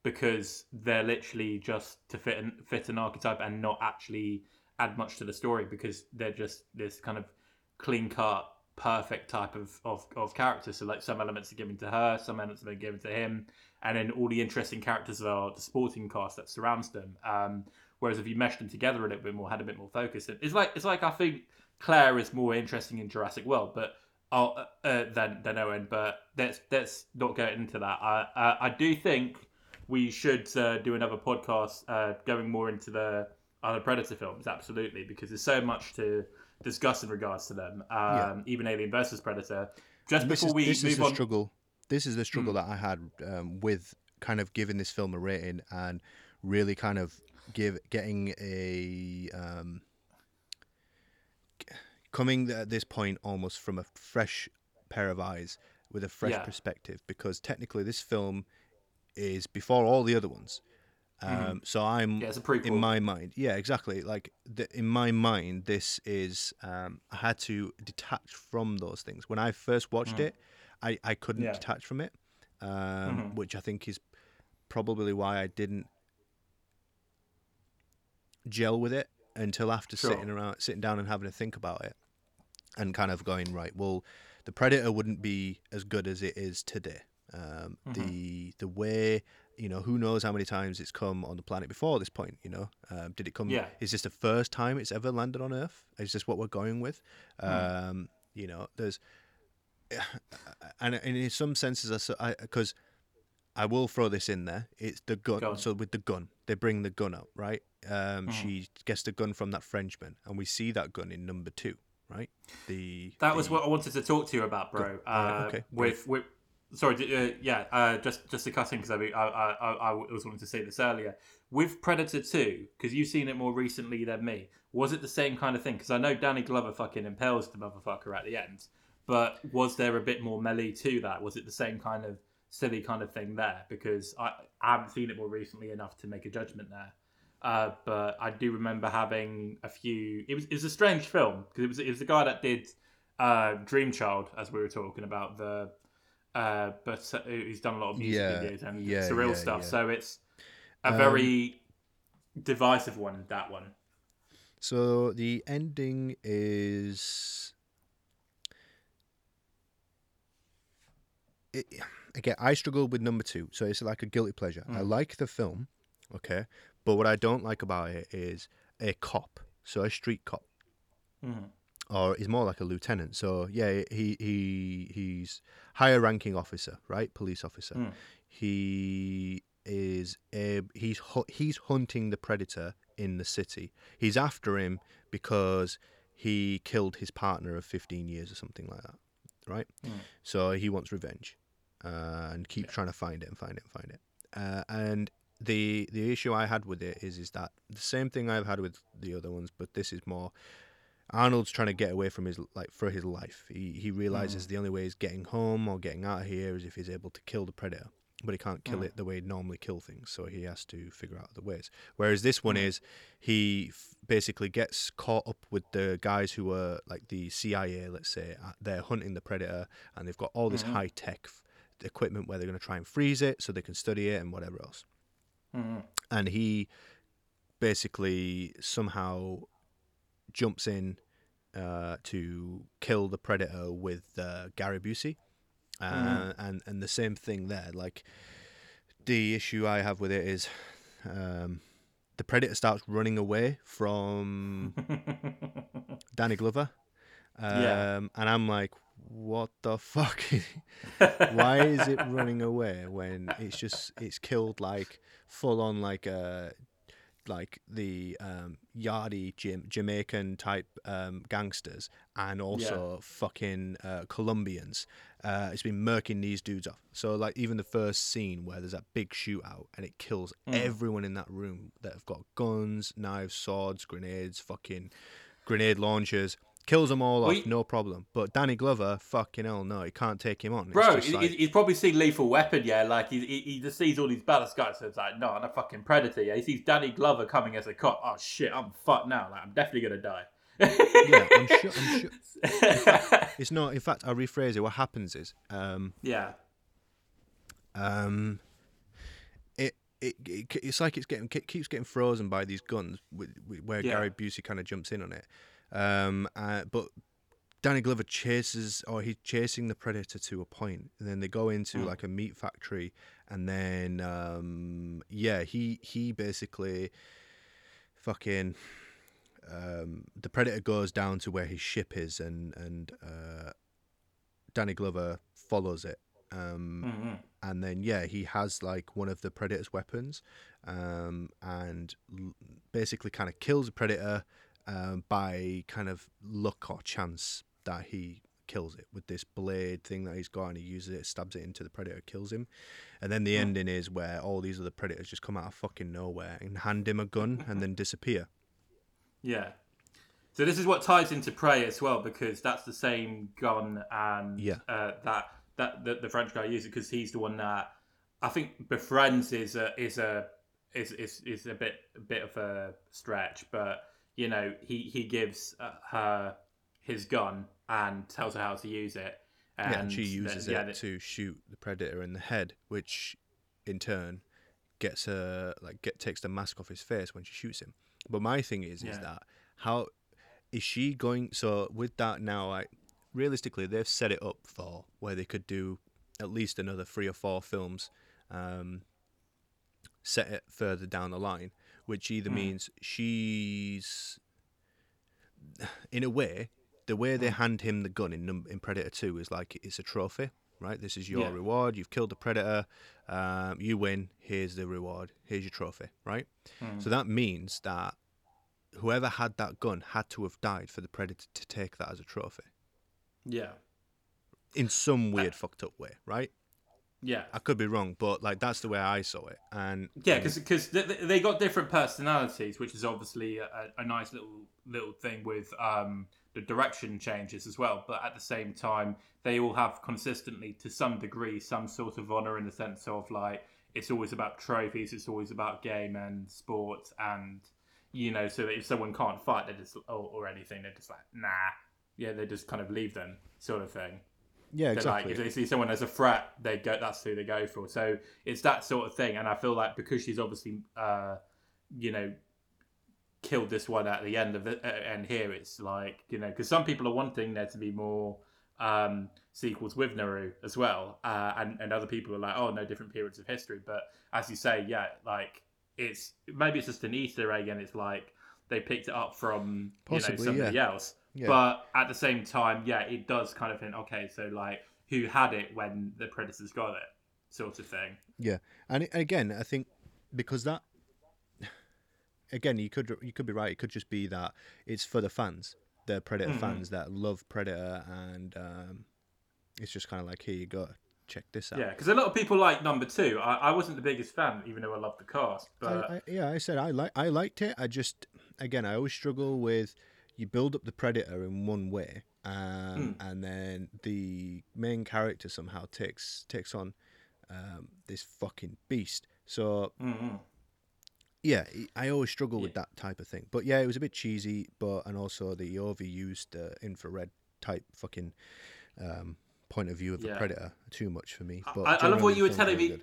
because they're literally just to fit an, fit an archetype and not actually add much to the story because they're just this kind of clean cut, perfect type of, of, of character. So like some elements are given to her, some elements are given to him, and then all the interesting characters are the sporting cast that surrounds them. Um, whereas if you mesh them together a little bit more, had a bit more focus, it's like it's like I think Claire is more interesting in Jurassic World, but uh, uh, than than Owen. But let's let's not get into that. I uh, I do think we should uh, do another podcast uh, going more into the other Predator films, absolutely, because there's so much to discuss in regards to them. Um, Yeah. Even Alien versus Predator. Just this before is, we this move is the on, struggle this is the struggle Mm. that i had um, with kind of giving this film a rating and really kind of give getting a um, coming at this point almost from a fresh pair of eyes with a fresh Yeah. perspective because technically this film is before all the other ones Um, So I'm Yeah, it's a prequel. in my mind, yeah, exactly. Like the, in my mind, this is um, I had to detach from those things. When I first watched it, I I couldn't Yeah. detach from it, um, Mhm. which I think is probably why I didn't gel with it until after Sure. sitting around, sitting down and having to think about it, and kind of going right. Well, the Predator wouldn't be as good as it is today. Um, Mm-hmm. The the way you know who knows how many times it's come on the planet before this point. You know, um, did it come? Yeah. Is this the first time it's ever landed on Earth? Is this what we're going with? Hmm. Um, you know, there's and and in some senses, I because I will throw this in there. It's the gun. Go on. So with the gun, they bring the gun up, right? Um, Mhm. She gets the gun from that Frenchman, and we see that gun in number two, right? The That was the- what I wanted to talk to you about, bro. Good. Uh, okay. With with sorry, uh, yeah, uh, just just to cut in because I, I I I was wanting to say this earlier. With Predator Two, because you've seen it more recently than me, was it the same kind of thing? Because I know Danny Glover fucking impales the motherfucker at the end, but was there a bit more melee to that? Was it the same kind of silly kind of thing there? Because I, I haven't seen it more recently enough to make a judgment there. Uh, but I do remember having a few. It was it was a strange film because it was it was the guy that did uh, Dream Child, as we were talking about the. Uh, but uh, he's done a lot of music Yeah, videos and yeah, surreal yeah, stuff, so it's a Um, very divisive one. That one. So the ending is. It, again, I struggled with number two, so it's like a guilty pleasure. I Mm. like the film, okay, but what I don't like about it is a cop, so a street cop, Mhm. Or he's more like a lieutenant. So yeah, he he he's higher ranking officer, right? Police officer. Mm. He is a, he's he's hunting the predator in the city. He's after him because he killed his partner of 15 years or something like that, right? Mm. So he wants revenge uh, and keeps trying to find it and find it and find it. Uh, and the the issue I had with it is is that the same thing I've had with the other ones, but this is more. Arnold's trying to get away from his like for his life. He he realizes the only way he's getting home or getting out of here is if he's able to kill the predator, but he can't kill Mm. it the way he'd normally kill things. So he has to figure out other ways. Whereas this one Mm. is he f- basically gets caught up with the guys who are like the CIA, let's say. uh, They're hunting the predator and they've got all this Mhm. high tech f- equipment where they're going to try and freeze it so they can study it and whatever else Mhm. and he basically somehow jumps in uh, to kill the predator with uh, Gary Busey, uh, Mhm. and and the same thing there. Like the issue I have with it is um, the predator starts running away from Danny Glover, um, Yeah. and I'm like, what the fuck? Why is it running away when it's just it's killed like full on like a like the um, Yardie Jam- Jamaican type um, gangsters and also fucking uh, Colombians. Uh, it's been murking these dudes off. So like even the first scene where there's that big shootout and it kills Mm. everyone in that room that have got guns, knives, swords, grenades, fucking grenade launchers. Kills them all Well, off, you- no problem. But Danny Glover, fucking hell, no, he can't take him on. It's Bro, he- like- he's probably seen Lethal Weapon, yeah. Like he, he, he just sees all these badass guys, so it's like, no, I'm a fucking predator. Yeah, he sees Danny Glover coming as a cop. Oh shit, I'm fucked now. Like I'm definitely gonna die. yeah, I'm sure. I'm sure. It's not. In fact, I'll rephrase it. What happens is, um, yeah. um, it, it, it it's like it's getting it keeps getting frozen by these guns, where Yeah. Gary Busey kind of jumps in on it. Um, uh, but Danny Glover chases, or he's chasing the predator to a point, and then they go into Mm. like a meat factory, and then um, yeah, he he basically fucking um, the predator goes down to where his ship is, and and uh, Danny Glover follows it. Um, hmm and then yeah, he has like one of the predator's weapons, um, and l- basically kind of kills the predator um, by kind of luck or chance that he kills it with this blade thing that he's got, and he uses it, stabs it into the predator, kills him, and then the Hmm. ending is where all these other predators just come out of fucking nowhere and hand him a gun and then disappear. Yeah. So this is what ties into Prey as well because that's the same gun and Yeah. uh, that that the, the French guy uses because he's the one that I think befriends is a is a is is is a bit a bit of a stretch, but you know he he gives uh, her his gun and tells her how to use it. And yeah, and she uses then- yeah, it th- to shoot the predator in the head, which in turn gets her like get takes the mask off his face when she shoots him. But my thing is, is that how is she going? So with that now, I realistically they've set it up for where they could do at least another three or four films, um, set it further down the line, which either Hmm. means she's in a way the way they Hmm. hand him the gun in in Predator Two is like it's a trophy, right? This is your Yeah. reward. You've killed the predator. Um, you win. Here's the reward. Here's your trophy, right? Hmm. So that means that whoever had that gun had to have died for the predator to take that as a trophy yeah, in some weird fucked up way, right? Yeah. I could be wrong, but like that's the way I saw it. And Yeah, because they, they got different personalities, which is obviously a, a nice little little thing with um, the direction changes as well. But at the same time, they all have consistently, to some degree, some sort of honor in the sense of like it's always about trophies, it's always about game and sports, and you know, so that if someone can't fight, they just or, or anything, they're just like nah, yeah, they just kind of leave them, sort of thing. Yeah, exactly. Like, if they see someone as a threat, they go. That's who they go for. So it's that sort of thing. And I feel like because she's obviously, uh, you know, killed this one at the end of it, uh, and here it's like you know, because some people are wanting there to be more um, sequels with Naru as well, uh, and and other people are like, oh no, different periods of history. But as you say, yeah, like it's maybe it's just an Easter egg, and it's like they picked it up from Possibly, you know somebody else. Yeah. But at the same time, yeah, it does kind of think, okay, so like who had it when the predators got it, sort of thing. Yeah, and it- again, I think because that again, you could you could be right. It could just be that it's for the fans, the Predator Mhm. fans that love Predator, and um, it's just kind of like here you go, check this out. Yeah, because a lot of people like number two. I, I wasn't the biggest fan, even though I loved the cast. But I, I, yeah, I said I like I liked it. I just again I always struggle with you build up the predator in one way, um, and then the main character somehow takes takes on um, this fucking beast. So Mm-mm. yeah, I always struggle with that type of thing. But yeah, it was a bit cheesy, but and also the overused uh, infrared type fucking um, point of view of the predator too much for me. But I, I love what you were telling me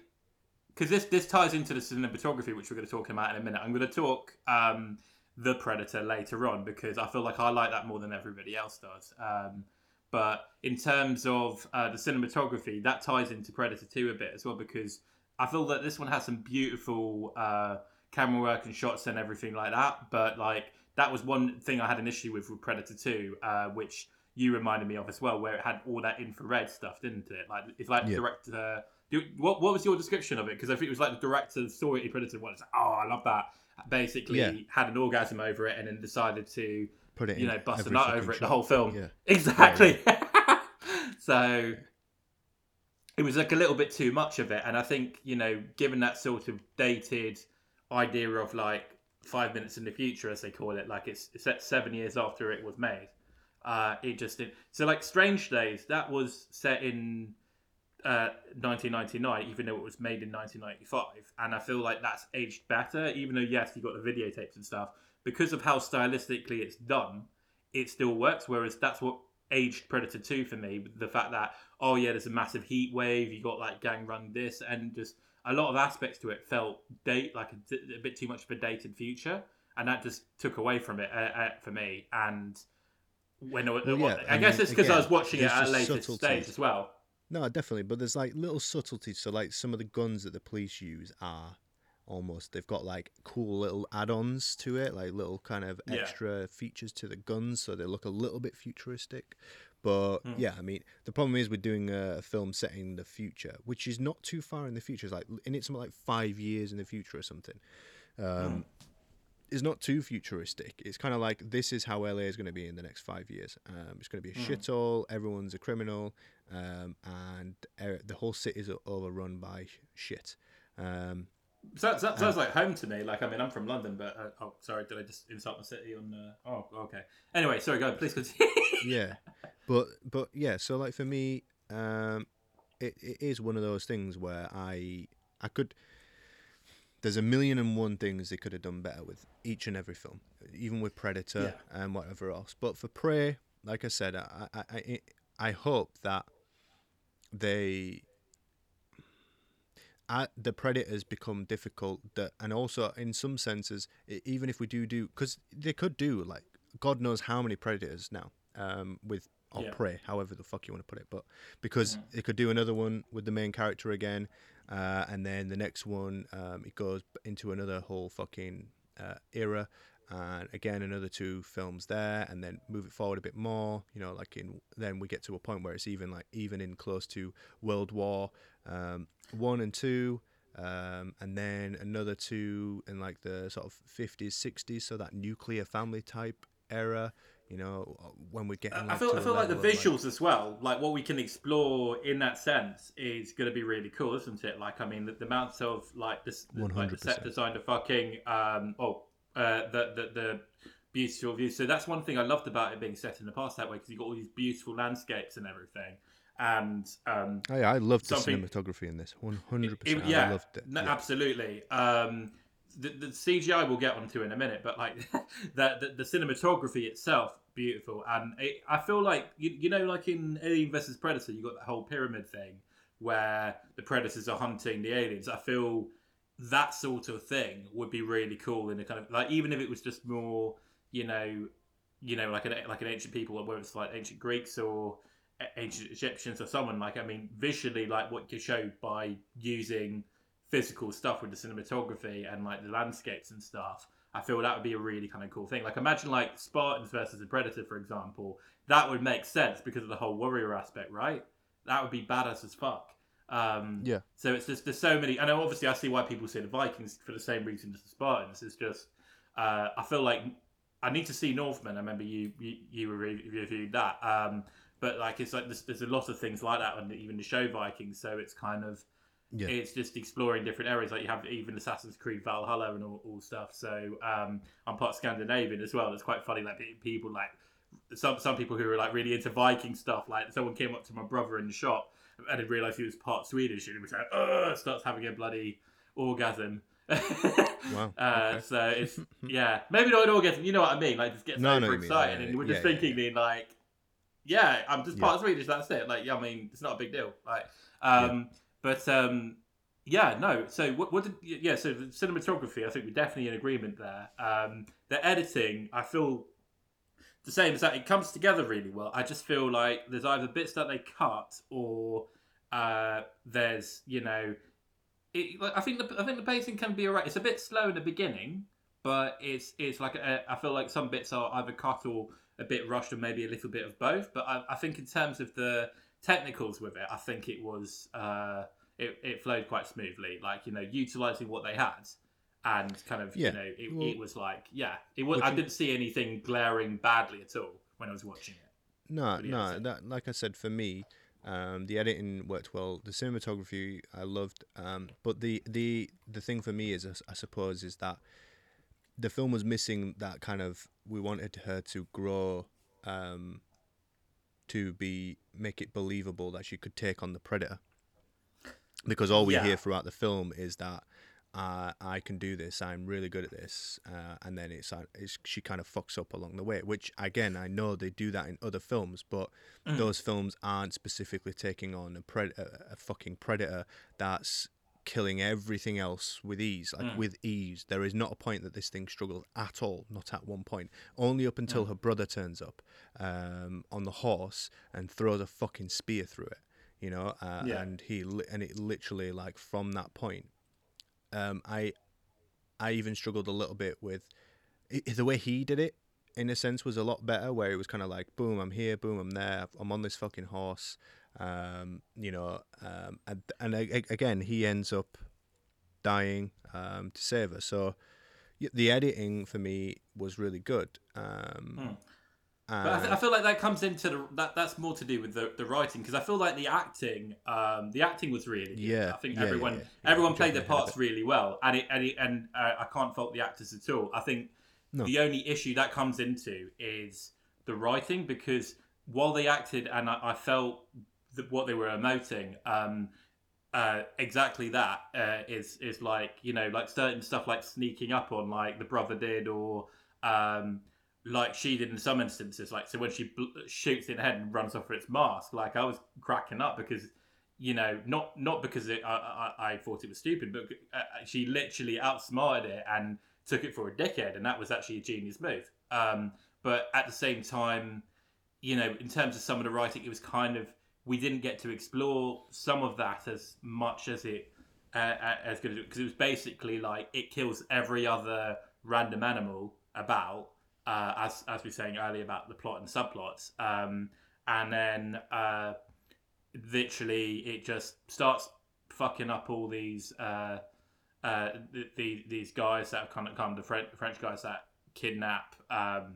because this this ties into the cinematography, which we're going to talk about in a minute. I'm going to talk um, the Predator later on because I feel like I like that more than everybody else does. Um, but in terms of uh, the cinematography, that ties into Predator 2 a bit as well because I feel that this one has some beautiful uh, camera work and shots and everything like that. But like that was one thing I had an issue with with Predator 2, uh, which you reminded me of as well, where it had all that infrared stuff, didn't it? Like it's like the Yeah. director. Do, what what was your description of it? Because I think it was like the director saw it in Predator One. It's like, oh, I love that. Basically, Yeah. had an orgasm over it, and then decided to Put it you know bust a nut over it the whole film. Yeah. Exactly. so it was like a little bit too much of it, and I think you know, given that sort of dated idea of like five minutes in the future, as they call it, like it's, it's set seven years after it was made. Uh, it just did. So like Strange Days, that was set in uh, 1999, even though it was made in 1995, and I feel like that's aged better. Even though yes, you got the videotapes and stuff, because of how stylistically it's done, it still works. Whereas that's what aged Predator 2 for me. The fact that oh yeah, there's a massive heat wave. You got like gang run this, and just a lot of aspects to it felt date like a, a bit too much of a dated future, and that just took away from it uh, uh, for me. And when I- yeah, I I guess mean, it's because I was watching it at a later stage as well. No, definitely, but there's like little subtleties. So like some of the guns that the police use are almost they've got like cool little add-ons to it, like little kind of Yeah. extra features to the guns, so they look a little bit futuristic. But Hmm. yeah, I mean, the problem is we're doing a, film set in the future, which is not too far in the future. It's like and it's something like five years in the future or something. Um, It's not too futuristic. It's kind of like this is how LA is going to be in the next five years. Um, it's going to be a Hmm. shithole. Everyone's a criminal, um, and er, the whole city is overrun by shit. Um, So that, that sounds like home to me. Like, I mean, I'm from London, but uh, oh, sorry, did I just insult the city on? Uh, oh, okay. Anyway, sorry, go. Please continue. yeah, but but yeah. So like for me, um, it, it is one of those things where I I could. There's a million and one things they could have done better with each and every film, even with Predator Yeah. and whatever else. But for Prey, like I said, I I I, I hope that they. Uh, the predators become difficult that and also in some senses even if we do do because they could do like god knows how many predators now um with or Yeah. prey however the fuck you want to put it but because Mhm. they could do another one with the main character again uh, and then the next one um, it goes into another whole fucking uh, era. And again another two films there and then move it forward a bit more you know like in then we get to a point where it's even like even in close to world war um, one and two um, and then another two in like the sort of 50s 60s so that nuclear family type era you know when we get I feel, I feel like the visuals as well, like what we can explore in that sense, is going to be really cool, isn't it? Like, I mean, the, the amount of like this, the, like the set 100%. design, the fucking, um, oh, uh, the, the the beautiful views. So that's one thing I loved about it being set in the past that way because you got all these beautiful landscapes and everything, and um, I, I loved the cinematography in this 100% it- I yeah, loved it no, yeah. absolutely. Um, the, the CGI we'll get onto in a minute, but like the, the the cinematography itself, beautiful, and it, I feel like you, you know, like in Alien versus Predator, you got that whole pyramid thing where the predators are hunting the aliens. I feel that sort of thing would be really cool in a kind of like even if it was just more, you know, you know, like an like an ancient people, whether it's like ancient Greeks or ancient Egyptians or someone like I mean, visually, like what you showed by using physical stuff with the cinematography and like the landscapes and stuff. I feel that would be a really kind of cool thing. Like imagine like Spartans versus a Predator, for example. That would make sense because of the whole warrior aspect, right? That would be badass as fuck. Um, Yeah. So it's just there's so many, and obviously I see why people say the Vikings for the same reason as the Spartans. It's just uh, I feel like I need to see Northman. I remember you you, you reviewed that, um, but like it's like there's, there's a lot of things like that, and even the show Vikings. So it's kind of Yeah. it's just exploring different areas. Like you have even Assassin's Creed Valhalla and all, all stuff. So um, I'm part Scandinavian as well. It's quite funny. Like people like some some people who are like really into Viking stuff. Like someone came up to my brother in the shop and didn't realize he was part Swedish, and he was like, "Ugh," starts having a bloody orgasm. Wow, Uh, okay. So it's yeah, maybe not an orgasm. You know what I mean? Like just gets No, I know over what mean, excited, yeah, and we're yeah, just yeah, thinking, then like, yeah, I'm just Yeah. part Swedish. That's it. Like, yeah, I mean, it's not a big deal. Like, um, but um, yeah, no. So what? What did? Yeah. So the cinematography, I think we're definitely in agreement there. Um, the editing, I feel the same as that. It comes together really well. I just feel like there's either bits that they cut or uh, there's you know, it, like, I think the I think the pacing can be alright. It's a bit slow in the beginning, but it's it's like a, I feel like some bits are either cut or a bit rushed, or maybe a little bit of both. But I, I think in terms of the technicals with it, I think it was uh, it, it flowed quite smoothly. Like you know, utilizing what they had. And kind of, Yeah. you know, it, Well- it was like, yeah, it was. I didn't see anything glaring badly at all when I was watching it. No, no, that like I said for me, um, the editing worked well. The cinematography I loved, um, but the the the thing for me is, I suppose, is that the film was missing that kind of. We wanted her to grow, um, to be make it believable that she could take on the predator, because all we Yeah. hear throughout the film is that. Uh, I can do this. I'm really good at this, uh, and then it's, uh, it's she kind of fucks up along the way. Which again, I know they do that in other films, but Mm. those films aren't specifically taking on a, pred- a, a fucking predator that's killing everything else with ease like Mm. with ease there is not a point that this thing struggles at all not at one point only up until her brother turns up um, on the horse and throws a fucking spear through it you know uh, Yeah. and he li- and it literally like from that point um, i i even struggled a little bit with i the way he did it in a sense was a lot better where it was kind of like boom i'm here boom i'm there i'm on this fucking horse um, you know um, and, and again he ends up dying um, to save her so the editing for me was really good um, Hmm. But I, th- I feel like that comes into the, that. That's more to do with the, the writing because I feel like the acting, um, the acting was really good. Yeah, I think yeah, everyone yeah, yeah. everyone played their jumping ahead a parts really well, and it, and, it, and uh, I can't fault the actors at all. I think No. the only issue that comes into is the writing because while they acted and I, I felt that what they were emoting, um, uh, exactly that uh, is is like you know like certain stuff like sneaking up on like the brother did or um, like she did in some instances like so when she bl- shoots in the head and runs off with its mask like I was cracking up because you know not not because it, I, I, I thought it was stupid but uh, she literally outsmarted it and took it for a dickhead and that was actually a genius move. Um, but at the same time you know in terms of some of the writing it was kind of we didn't get to explore some of that as much as it uh, as good as because it was basically like it kills every other random animal about uh, as as we were saying earlier about the plot and subplots. Um, and then uh, literally it just starts fucking up all these uh, uh, the, the, these guys that have kind of come the French guys that kidnap um,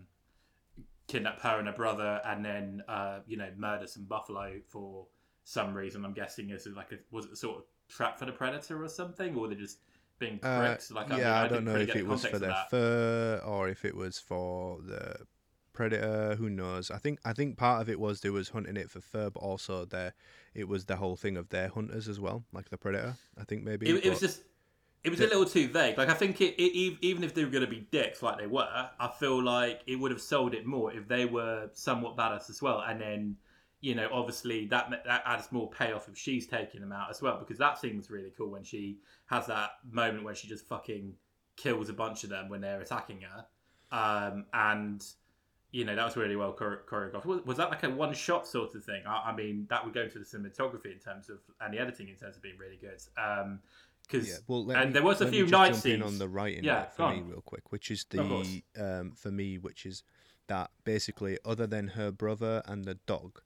kidnap her and her brother, and then uh, you know murder some buffalo for some reason. I'm guessing is it like a was it a sort of trap for the predator or something, or they're just being Uh, pricks? like yeah, mean, I, didn't don't know really if it was for their that. fur or if it was for the predator. Who knows? I think I think part of it was they was hunting it for fur, but also there it was the whole thing of their hunters as well, like the predator. I think maybe. It, it was just. It was a little too vague. Like I think it, it, even if they were going to be dicks like they were, I feel like it would have sold it more if they were somewhat badass as well. And then, you know, obviously that that adds more payoff if she's taking them out as well because that scene was really cool when she has that moment where she just fucking kills a bunch of them when they're attacking her. Um, and you know that was really well choreographed. Was, was that like a one shot sort of thing? I, I mean, that would go into the cinematography in terms of and the editing in terms of being really good. Um, because Yeah, well, and me- there was a few night jump in on the writing Yeah, for go me on. real quick, which is the um, for me, which is that basically, other than her brother and the dog,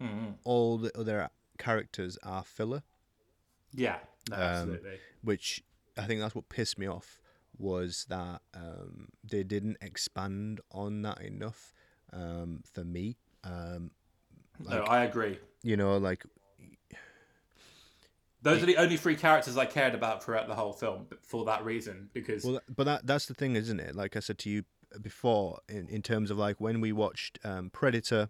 Mhm. all the other characters are filler. Yeah, no, Um, absolutely. which I think that's what pissed me off was that um, they didn't expand on that enough um, for me. Um, no, I agree. you know, like Those are the only three characters I cared about throughout the whole film for that reason. Because well, but that that's the thing, isn't it? Like I said to you before, in in terms of like when we watched um, Predator,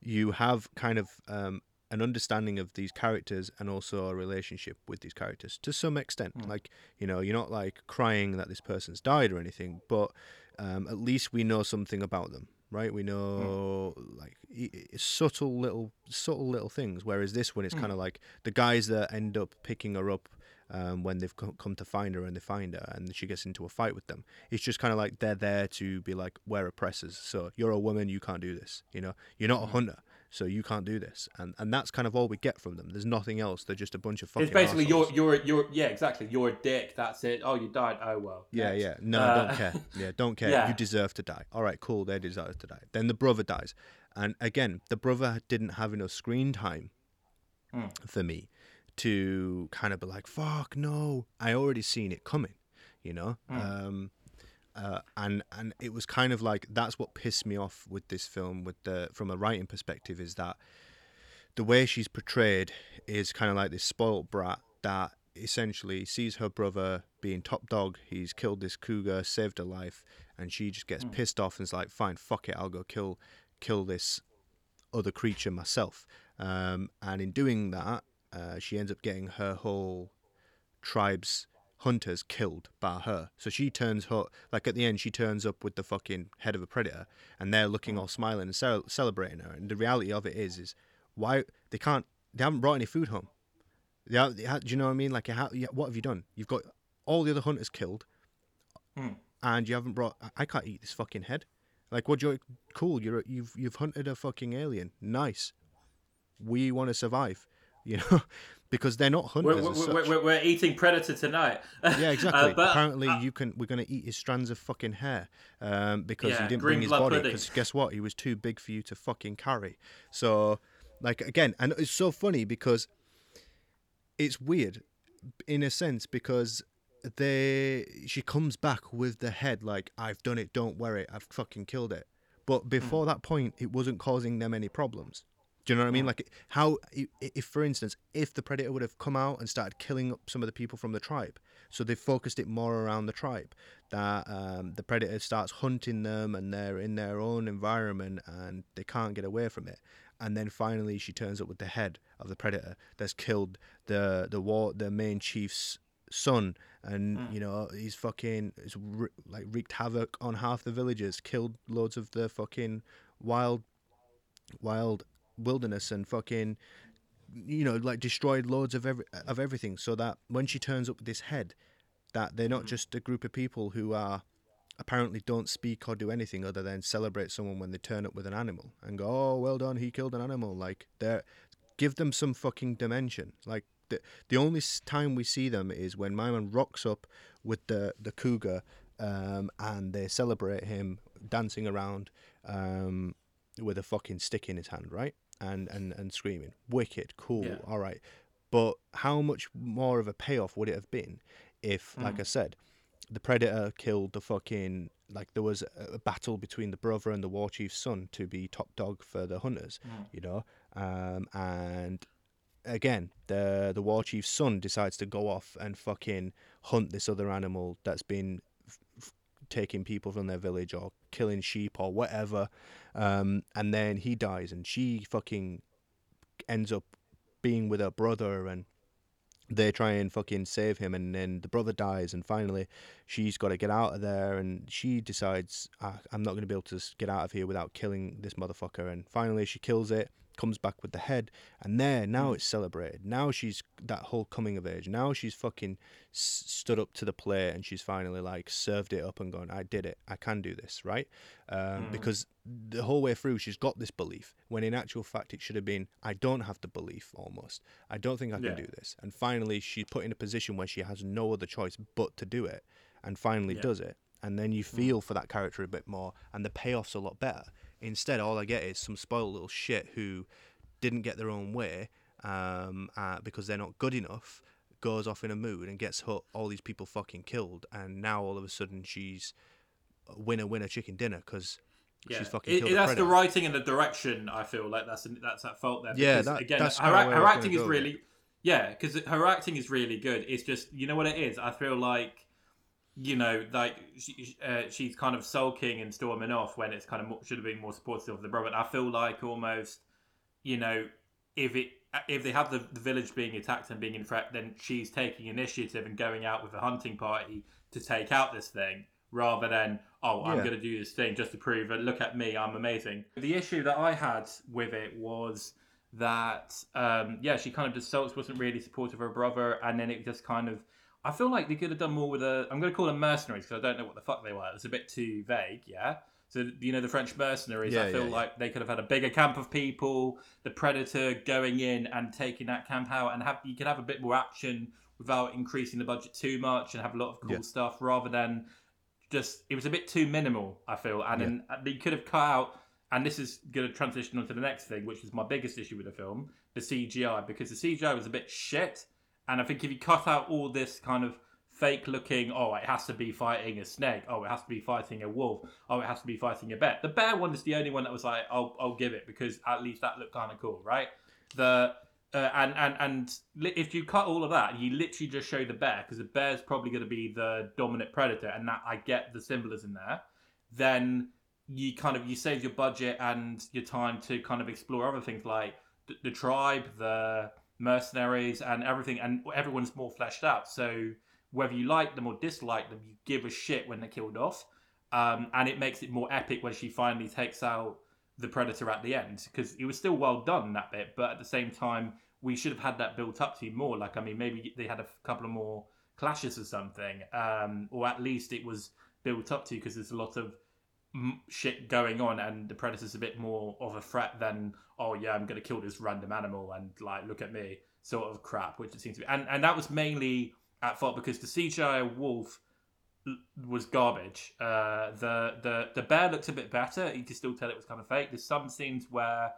you have kind of um, an understanding of these characters and also a relationship with these characters to some extent. Mm. Like you know, you're not like crying that this person's died or anything, but um, at least we know something about them, right? We know like i- i- subtle little subtle little things. Whereas this one is Mm. kind of like the guys that end up picking her up. Um, when they've come to find her and they find her and she gets into a fight with them, it's just kind of like they're there to be like, we're oppressors. So you're a woman, you can't do this. You know, you're not a Mm. hunter, so you can't do this. And and that's kind of all we get from them. There's nothing else. They're just a bunch of fucking. it's basically arseholes. you're you're you're yeah exactly you're a dick. That's it. Oh, you died. Oh well. Yeah, next. yeah. No, Uh, don't care. Yeah, don't care. yeah. You deserve to die. All right, cool. They deserve to die. Then the brother dies, and again, the brother didn't have enough screen time Hmm. for me to kind of be like, "Fuck no!" I already seen it coming, you know. Hmm. Um, uh, and and it was kind of like that's what pissed me off with this film, with the from a writing perspective, is that the way she's portrayed is kind of like this spoilt brat that essentially sees her brother being top dog. He's killed this cougar, saved her life, and she just gets pissed off and is like, "Fine, fuck it, I'll go kill kill this other creature myself." Um, and in doing that, uh, she ends up getting her whole tribe's hunters killed by her. So she turns her like at the end she turns up with the fucking head of a predator and they're looking all smiling and cel- celebrating her. And the reality of it is is why they can't they haven't brought any food home. They ha- they do you know what I mean? Like what have you done? You've got all the other hunters killed Hmm. and you haven't brought I- I can't eat this fucking head. Like what You're cool, you're you've you've hunted a fucking alien. Nice. We want to survive, you know, because they're not hunters. we're, we're, we're, we're eating predator tonight. Yeah, exactly. Uh, but, Apparently, uh, you can. We're going to eat his strands of fucking hair um, because Yeah, he didn't bring his body. Because guess what? He was too big for you to fucking carry. So, like again, and it's so funny because it's weird in a sense because they she comes back with the head like I've done it. Don't worry, I've fucking killed it. But Hmm. before that point, it wasn't causing them any problems. Do you know what I mean? Like how, if for instance, if the predator would have come out and started killing up some of the people from the tribe, so they focused it more around the tribe, that um, the predator starts hunting them and they're in their own environment and they can't get away from it, and then finally she turns up with the head of the predator that's killed the the war the main chief's son. And you know he's fucking he's re- like wreaked havoc on half the villages killed loads of the fucking wild wild wilderness and fucking you know like destroyed loads of every of everything so that when she turns up with this head that they're not just a group of people who are apparently don't speak or do anything other than celebrate someone when they turn up with an animal and go oh well done he killed an animal. Like they're give them some fucking dimension. Like the, the only time we see them is when my man rocks up with the the cougar um, and they celebrate him dancing around um, with a fucking stick in his hand, right? And and and screaming, wicked, cool, Yeah. all right. But how much more of a payoff would it have been if, like I said, the predator killed the fucking like there was a, a battle between the brother and the war chief's son to be top dog for the hunters, you know, um, and again the the war chief's son decides to go off and fucking hunt this other animal that's been f- f- taking people from their village or killing sheep or whatever um, and then he dies and she fucking ends up being with her brother and they try and fucking save him and then the brother dies and finally she's got to get out of there and she decides ah, i'm not going to be able to get out of here without killing this motherfucker and finally she kills it comes back with the head and there now mm. it's celebrated. Now she's that whole coming of age now she's fucking s- stood up to the plate and she's finally like served it up and gone i did it. I can do this right? Um, mm. because the whole way through she's got this belief when in actual fact it should have been i don't have the belief almost. I don't think i can Yeah. do this. And finally she's put in a position where she has no other choice but to do it and finally Yeah. does it. And then you mm. feel for that character a bit more and the payoff's a lot better instead all i get is some spoiled little shit who didn't get their own way um, uh, because they're not good enough goes off in a mood and gets hurt, all these people fucking killed and now all of a sudden she's winner winner chicken dinner because she's fucking It- killed it- that's the predator. writing and the direction. I feel like that's that's at fault there. Yeah, that- again, that's her, kinda act- where her acting is go really, yeah, because her acting is really good. It's just you know what it is. I feel like, you know, like she, uh, she's kind of sulking and storming off when it's kind of more, should have been more supportive of the brother. And I feel like almost, you know, if it if they have the, the village being attacked and being in threat, then she's taking initiative and going out with a hunting party to take out this thing, rather than oh, I'm Yeah. going to do this thing just to prove that look at me, I'm amazing. The issue that I had with it was that um, yeah, she kind of just Sulks wasn't really supportive of her brother, and then it just kind of. I feel like they could have done more with a. I'm going to call them mercenaries because I don't know what the fuck they were. It's a bit too vague, yeah. So you know the French mercenaries. Yeah, I feel yeah, yeah. like they could have had a bigger camp of people. The predator going in and taking that camp out, and have you could have a bit more action without increasing the budget too much, and have a lot of cool Yeah. stuff rather than just it was a bit too minimal. I feel, and then uh, they could have cut out. And this is going to transition onto the next thing, which is my biggest issue with the film, the CGI, because the CGI was a bit shit. And I think if you cut out all this kind of fake looking, oh, it has to be fighting a snake, oh, it has to be fighting a wolf, oh, it has to be fighting a bear. The bear one is the only one that was like, I'll, I'll give it because at least that looked kind of cool, right? The uh, and and and li- if you cut all of that, you literally just show the bear because the bear's probably going to be the dominant predator, and that I get the symbolism there. Then you kind of you save your budget and your time to kind of explore other things like the, the tribe, the mercenaries, and everything, and everyone's more fleshed out. So whether you like them or dislike them, you give a shit when they're killed off, um, and it makes it more epic when she finally takes out the predator at the end because it was still well done that bit, but at the same time we should have had that built up to more. Like I mean, maybe they had a couple of more clashes or something, um, or at least it was built up to because there's a lot of shit going on and the predator's a bit more of a threat than oh yeah i'm gonna kill this random animal and like look at me sort of crap which it seems to be. And and that was mainly at fault because the cgi wolf was garbage. Uh the the the bear looked a bit better. You could still tell it was kind of fake. There's some scenes where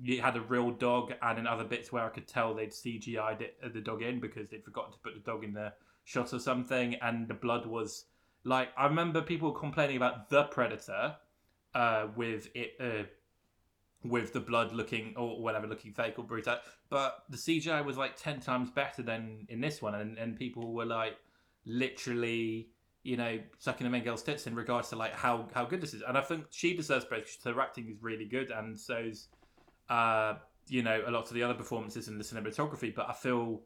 you had a real dog and in other bits where i could tell they'd cgi'd it, uh, the dog in because they'd forgotten to put the dog in the shot or something and the blood was like I remember people complaining about the Predator uh, with it uh, with the blood looking or whatever looking fake or brutal. But the CGI was like ten times better than in this one, and, and people were like literally, you know, sucking the main girl's tits in regards to like how how good this is. And I think she deserves praise. Her acting is really good, and so's uh, you know a lot of the other performances in the cinematography. But I feel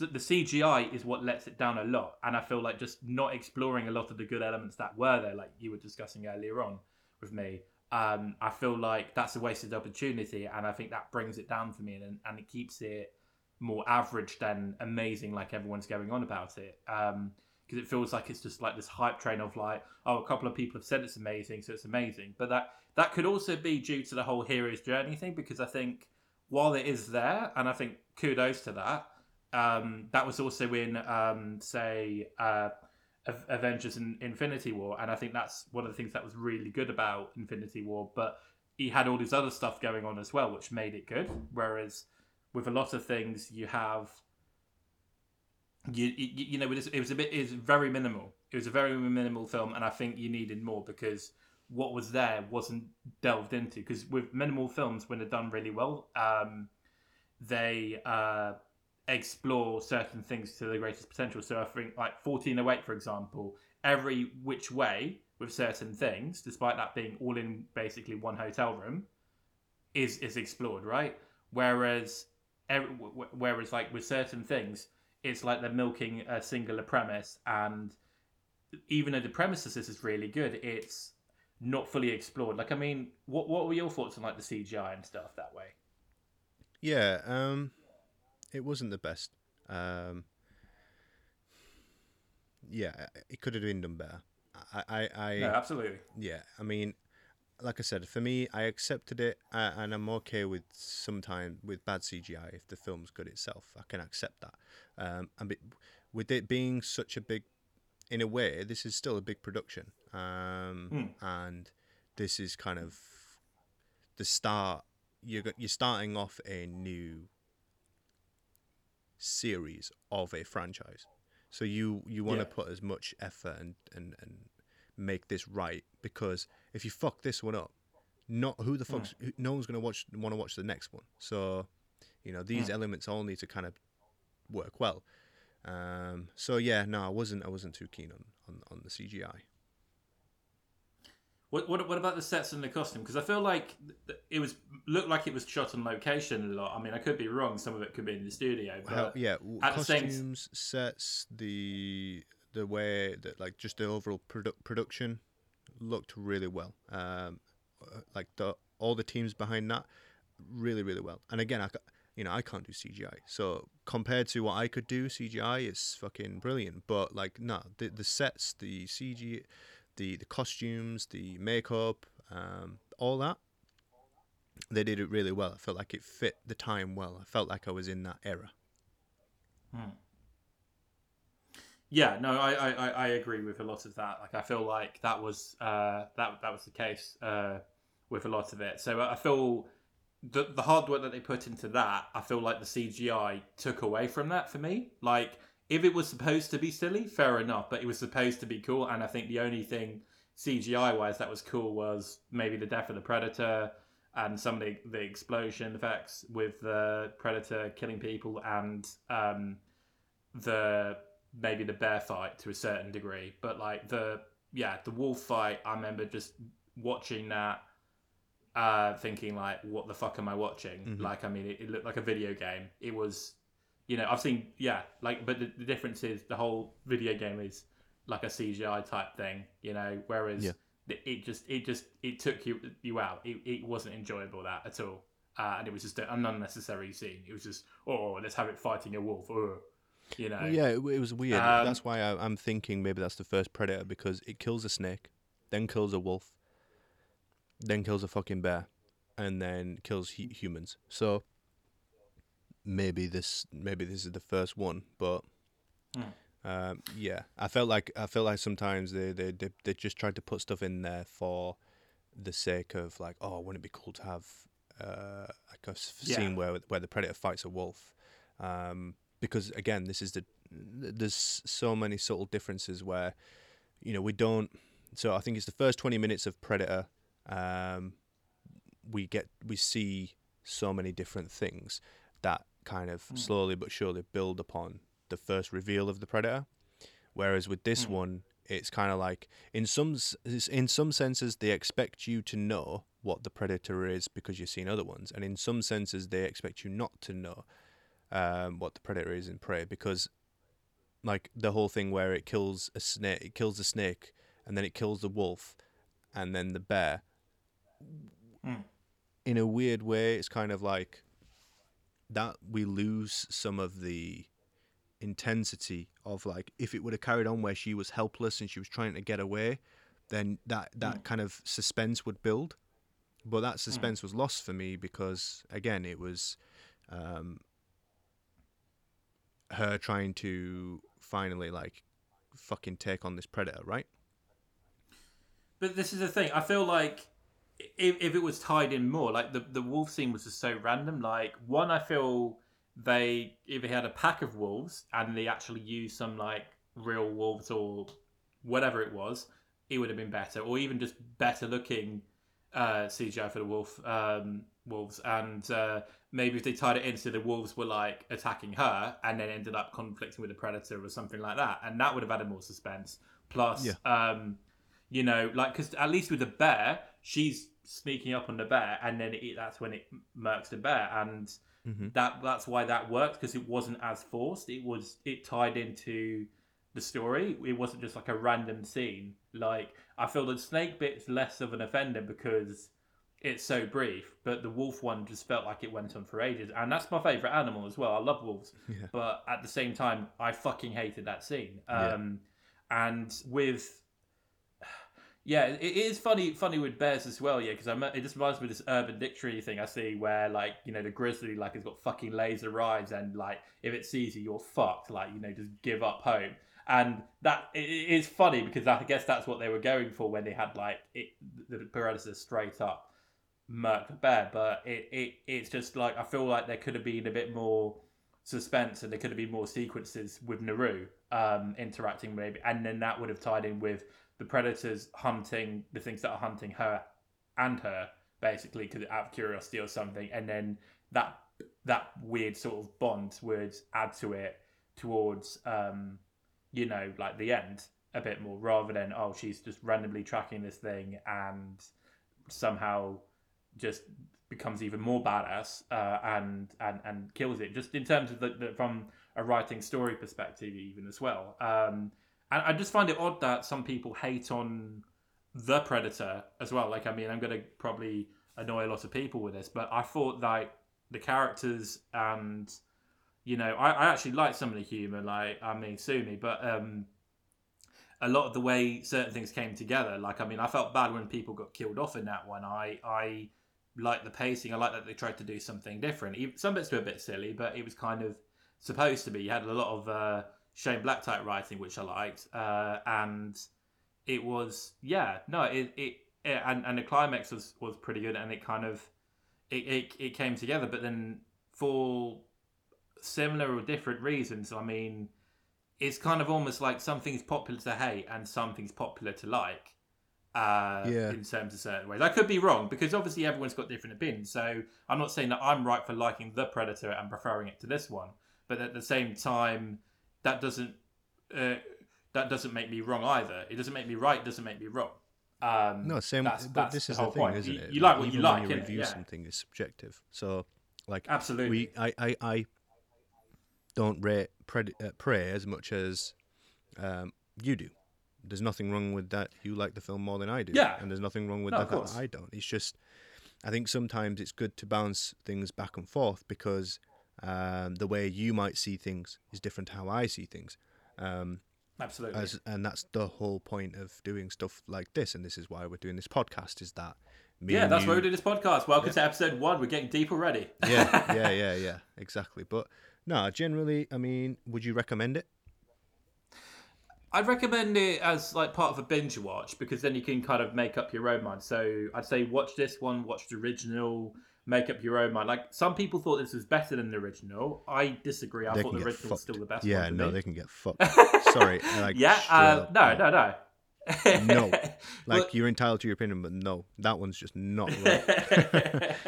the CGI is what lets it down a lot, and I feel like just not exploring a lot of the good elements that were there, like you were discussing earlier on with me. Um, I feel like that's a wasted opportunity, and I think that brings it down for me, and, and it keeps it more average than amazing, like everyone's going on about it. Because um, it feels like it's just like this hype train of like, oh, a couple of people have said it's amazing, so it's amazing. But that that could also be due to the whole hero's journey thing, because I think while it is there, and I think kudos to that, um, that was also in, um, say, uh, Avengers and Infinity War, and I think that's one of the things that was really good about Infinity War. But he had all this other stuff going on as well, which made it good. Whereas with a lot of things, you have you you, you know it was, it was a bit it was very minimal. It was a very minimal film, and I think you needed more because what was there wasn't delved into. Because with minimal films, when they're done really well, um, they uh, explore certain things to the greatest potential. So I think like 1408, for example, every which way with certain things, despite that being all in basically one hotel room, is is explored, right? Whereas every, whereas like with certain things, it's like they're milking a singular premise, and even though the premise this is really good, it's not fully explored. Like, I mean, what what were your thoughts on like the CGI and stuff that way? Yeah, um, it wasn't the best. Um, yeah, it could have been done better. I, I, I no, absolutely. Yeah, I mean, like I said, for me, I accepted it, uh, and I'm okay with sometimes with bad CGI if the film's good itself. I can accept that. Um, and with it being such a big, in a way, this is still a big production, um, mm. and this is kind of the start. You're you're starting off a new series of a franchise. So you you want to yeah. put as much effort and, and and make this right because if you fuck this one up, not who the fuck's mm. no one's gonna watch want to watch the next one. So you know these mm. elements all need to kind of work well. Um, so yeah, no, I wasn't I wasn't too keen on on, on the CGI. What, what, what about the sets and the costume? Because I feel like it was looked like it was shot on location a lot. I mean, I could be wrong. Some of it could be in the studio. But yeah, costumes, same... sets, the the way that like just the overall produ- production looked really well. Um, uh, like the all the teams behind that, really really well. And again, I you know I can't do CGI, so compared to what I could do, CGI is fucking brilliant. But like no, the the sets, the CG the the costumes, the makeup, um, all that. They did it really well. I felt like it fit the time well. I felt like I was in that era. Hmm. Yeah, no, I, I, I agree with a lot of that. Like, I feel like that was uh, that that was the case uh, with a lot of it. So I feel the the hard work that they put into that, I feel like the CGI took away from that for me. Like, if it was supposed to be silly, fair enough, but it was supposed to be cool. And I think the only thing CGI wise that was cool was maybe the death of the predator and some of the, the explosion effects with the predator killing people and um, the maybe the bear fight to a certain degree. But like the yeah the wolf fight, I remember just watching that. Uh, thinking like, what the fuck am I watching? Mm-hmm. Like, I mean, it, it looked like a video game. It was you know, I've seen yeah, like, but the, the, difference is the whole video game is like a CGI type thing, you know, whereas yeah. it just it just it took you you out. It, it wasn't enjoyable that at all, uh, and it was just an unnecessary scene. It was just oh, let's have it fighting a wolf. Oh. You know, yeah, it, it was weird. Um, that's why I, I'm thinking maybe that's the first predator because it kills a snake, then kills a wolf, then kills a fucking bear, and then kills he- humans. So maybe this maybe this is the first one, but mm. um, yeah, I felt like I felt like sometimes they, they they they just tried to put stuff in there for the sake of like, oh, wouldn't it be cool to have uh, like a yeah. scene where where the predator fights a wolf? Um, because again, this is the there's so many subtle differences where you know we don't. So I think it's the first twenty minutes of Predator. Um, we get we see so many different things that kind of Mm. slowly but surely build upon the first reveal of the predator. Whereas with this Mm. one, it's kind of like in some in some senses they expect you to know what the predator is because you've seen other ones, and in some senses they expect you not to know um, what the predator is in prey because like the whole thing where it kills a snake, it kills the snake, and then it kills the wolf, and then the bear. Mm. In a weird way, it's kind of like that we lose some of the intensity of like if it would have carried on where she was helpless and she was trying to get away, then that that Mm. kind of suspense would build. But that suspense was lost for me because again, it was um, her trying to finally like fucking take on this predator, right? But this is the thing. I feel like if, if it was tied in more, like the the wolf scene was just so random. Like one, I feel they if they had a pack of wolves and they actually used some like real wolves or whatever it was, it would have been better, or even just better looking uh, CGI for the wolf um, wolves. And uh, maybe if they tied it in so the wolves were like attacking her and then ended up conflicting with the predator or something like that, and that would have added more suspense. Plus, Yeah. um, you know, like because at least with the bear, she's sneaking up on the bear, and then it, that's when it murks the bear, and Mm-hmm. that that's why that worked because it wasn't as forced. It was it tied into the story. It wasn't just like a random scene. Like I feel the snake bit's less of an offender because it's so brief, but the wolf one just felt like it went on for ages, and that's my favorite animal as well. I love wolves, Yeah. but at the same time, I fucking hated that scene. Yeah. Um, and with yeah, it is funny funny with bears as well. Yeah, because it just reminds me of this Urban Dictionary thing I see where like you know the grizzly like has got fucking laser eyes and like if it sees you you're fucked. Like you know just give up hope. And that it is funny because I guess that's what they were going for when they had like it, the predator straight up murk the bear. But it, it it's just like I feel like there could have been a bit more suspense and there could have been more sequences with Naru um, interacting maybe, and then that would have tied in with the predators hunting the things that are hunting her and her basically because out of curiosity or something, and then that that weird sort of bond would add to it towards um, you know like the end a bit more rather than oh she's just randomly tracking this thing and somehow just becomes even more badass uh, and and and kills it. Just in terms of the, the from a writing story perspective even as well um and i just find it odd that some people hate on the predator as well. Like i mean i'm gonna probably annoy a lot of people with this but i thought like the characters and you know i, I actually like some of the humor like i mean sue me but um a lot of the way certain things came together. Like i mean i felt bad when people got killed off in that one. I i like the pacing. I like that they tried to do something different. Some bits were a bit silly but it was kind of supposed to be. You had a lot of uh shane black type writing which i liked uh and it was yeah no it it, it and, and the climax was was pretty good and it kind of it, it, it came together but then for similar or different reasons i mean it's kind of almost like something's popular to hate and something's popular to like uh, Yeah. in terms of certain ways. I could be wrong because obviously everyone's got different opinions. So I'm not saying that I'm right for liking the Predator and preferring it to this one, but at the same time, that doesn't uh, that doesn't make me wrong either. It doesn't make me right. It doesn't make me wrong. Um, No, same. that's- but that's this is the, whole thing, point. isn't You- it? you like what you like, When you review Yeah. something is subjective. So, like, Absolutely. we, I, I, I don't rate pred- uh, Prey as much as um, you do. There's nothing wrong with that. You like the film more than I do. Yeah. And there's nothing wrong with No, the course. that I don't. It's just, I think sometimes it's good to bounce things back and forth because um, the way you might see things is different to how I see things. Um, Absolutely. as and that's the whole point of doing stuff like this and this is why we're doing this podcast is that me yeah, that's you, why we do this podcast. Welcome to episode one. We're getting deep already. yeah yeah yeah yeah exactly but no generally i mean would you recommend it I'd recommend it as like part of a binge watch because then you can kind of make up your own mind. So I'd say watch this one, watch the original, make up your own mind. Like some people thought this was better than the original. I disagree. I they thought the original was fucked still the best yeah no me. they can get fucked sorry like yeah, uh, up, no, no, no. No. Like Well- you're entitled to your opinion, but no, that one's just not right.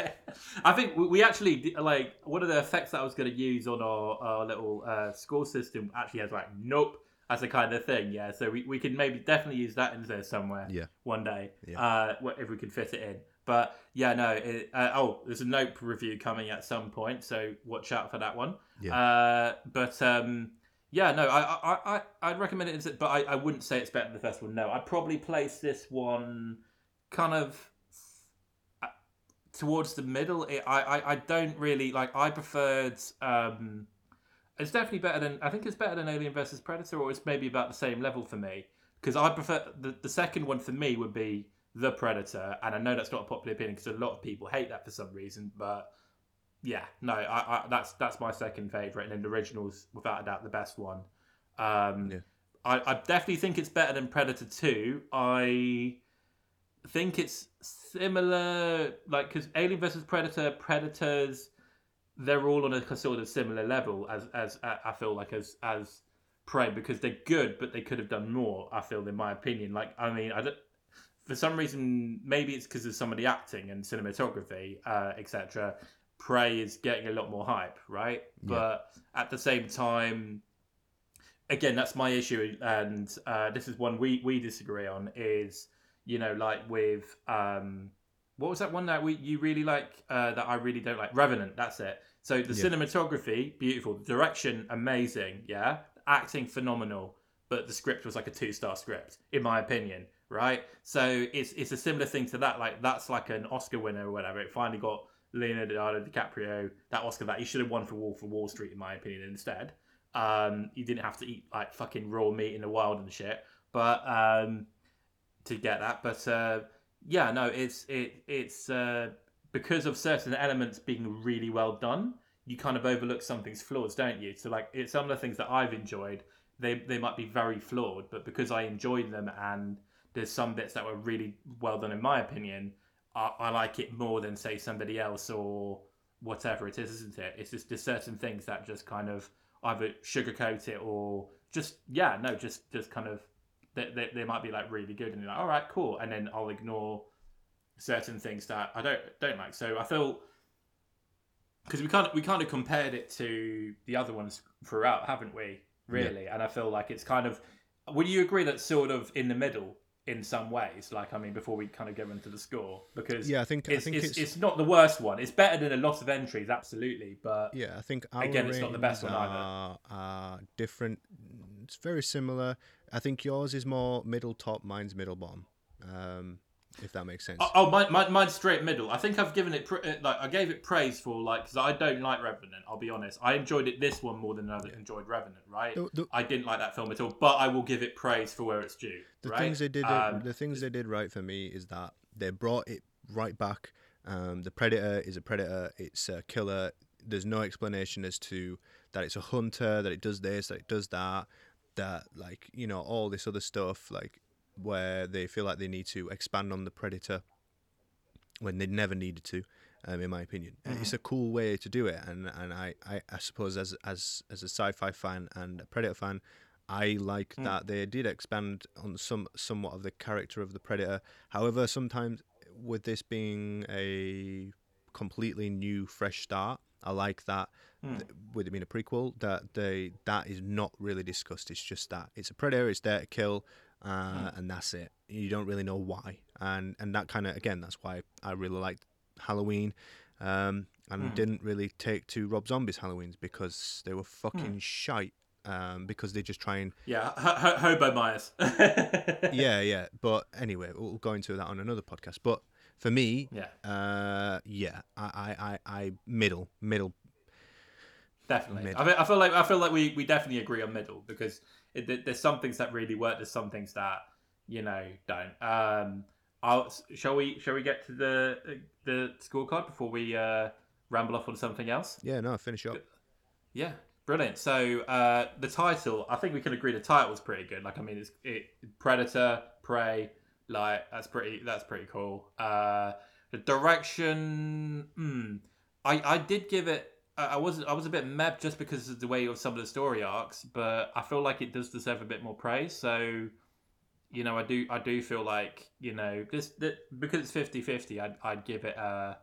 I think we- actually like one of the effects that I was going to use on our, our little uh, score system actually has like nope as a kind of thing. Yeah, so we, we can maybe definitely use that in there somewhere. Yeah. one day. Yeah. Uh, if we can fit it in. But yeah, no. It, uh, oh, there's a Nope review coming at some point, so watch out for that one. Yeah. Uh, but um, yeah, no, I I, I I'd recommend it, but I, I wouldn't say it's better than the first one. No, I'd probably place this one kind of uh, towards the middle. It, I, I I don't really like. I preferred. Um, it's definitely better than. I think it's better than Alien versus Predator, or it's maybe about the same level for me. Because I prefer the the second one for me would be the Predator, and I know that's not a popular opinion because a lot of people hate that for some reason, but yeah, no, I, I that's that's my second favorite, and then the original's without a doubt the best one. Um, Yeah. I, I definitely think it's better than Predator Two. I think it's similar, like because Alien versus Predator, Predators, they're all on a sort of similar level as as I feel like as as Prey because they're good, but they could have done more. I feel, in my opinion. Like I mean, I don't. For some reason, maybe it's because of some of the acting and cinematography, uh, etc. Prey is getting a lot more hype, right? Yeah. But at the same time, again, that's my issue, and uh, this is one we we disagree on. Is you know like with um, what was that one that we you really like uh, that I really don't like? Revenant. That's it. So the Yeah. cinematography, beautiful. The direction, amazing. Yeah, acting, phenomenal. But the script was like a two star script, in my opinion. Right. So it's it's a similar thing to that. Like that's like an Oscar winner or whatever. It finally got Leonardo DiCaprio that Oscar that he should have won for Wolf of Wall Street, in my opinion. Instead, um, you didn't have to eat like fucking raw meat in the wild and shit. But um, to get that, but uh, yeah, no, it's it it's uh, because of certain elements being really well done, you kind of overlook something's flaws, don't you? So like, it's some of the things that I've enjoyed, they they might be very flawed, but because I enjoyed them and there's some bits that were really well done in my opinion, I, I like it more than say somebody else or whatever it is, isn't it? It's just there's certain things that just kind of either sugarcoat it or just yeah, no, just just kind of they, they, they might be like really good and you're like all right, cool, and then I'll ignore certain things that I don't don't like. So I feel because we kind of we kind of compared it to the other ones throughout, haven't we? Really, and I feel like it's kind of. Would you agree that's sort of in the middle in some ways? Like, I mean, before we kind of go into the score, because Yeah, I think it's, I think it's, it's, it's not the worst one. It's better than a lot of entries, absolutely. But yeah, I think Again, it's not the best one either. Are, are different. It's very similar. I think yours is more middle top, mine's middle bottom. Um, if that makes sense. Oh, oh mine, mine, mine's straight middle. I think I've given it pr- uh, like I gave it praise for like because I don't like Revenant. I'll be honest. I enjoyed it this one more than I enjoyed Revenant. Right. The- the- I didn't like that film at all, but I will give it praise for where it's due. the right? things they did Um, the things they did right for me is that they brought it right back um, the predator is a predator it's a killer there's no explanation as to that it's a hunter that it does this that it does that that like you know all this other stuff like where they feel like they need to expand on the predator when they never needed to um, in my opinion it's mm. a cool way to do it and and I, I, I suppose as as as a sci-fi fan and a predator fan I like mm. that they did expand on some somewhat of the character of the predator. However, sometimes with this being a completely new, fresh start, I like that. Mm. Th- With it being a prequel, that they that is not really discussed. It's just that it's a predator. It's there to kill, uh, and that's it. You don't really know why, and and that kind of again, that's why I really liked Halloween. Um, and Hmm. didn't really take to Rob Zombie's Halloweens because they were fucking shite. Um, because they just try and Yeah, Ho- Ho- Hobo Myers. yeah, yeah. But anyway, we'll go into that on another podcast. But for me, yeah, uh, yeah, I, I, I, I middle, middle. definitely. Mid. I feel, I feel like I feel like we, we definitely agree on middle because it, there- there's some things that really work. There's some things that you know don't. Um, I'll, shall we shall we get to the the scorecard before we uh, ramble off on something else? Yeah, no, finish up. Yeah, brilliant. So uh, the title, I think we can agree the title's pretty good. Like, I mean, it's it, Predator, Prey. Like, that's pretty. That's pretty cool. Uh, the direction, hmm, I I did give it. I I was I was a bit meh just because of the way of some of the story arcs, but I feel like it does deserve a bit more praise. So, you know, I do I do feel like you know this that, because it's 50-50, I'd I'd give it a.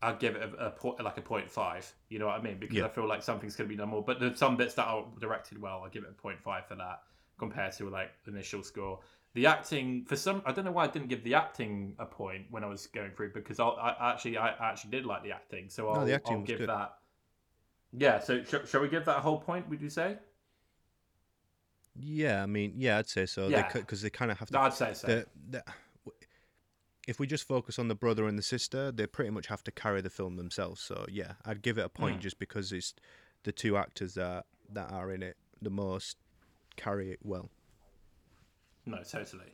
I'd give it a, a point, like a point five. You know what I mean? Because Yeah. I feel like something's going to be done more. But there's some bits that are directed well. I give it a point five for that compared to like initial score. The acting, for some, I don't know why I didn't give the acting a point when I was going through because I'll, I actually I actually did like the acting, so I'll, the acting I'll give good. that. Yeah, so sh- shall we give that a whole point? Would you say? Yeah, I mean, yeah, I'd say so. Yeah. Because they kind of have to. No, I'd say so. the, the, if we just focus on the brother and the sister, they pretty much have to carry the film themselves. So yeah, I'd give it a point Mm. just because it's the two actors that that are in it the most carry it well. No, totally.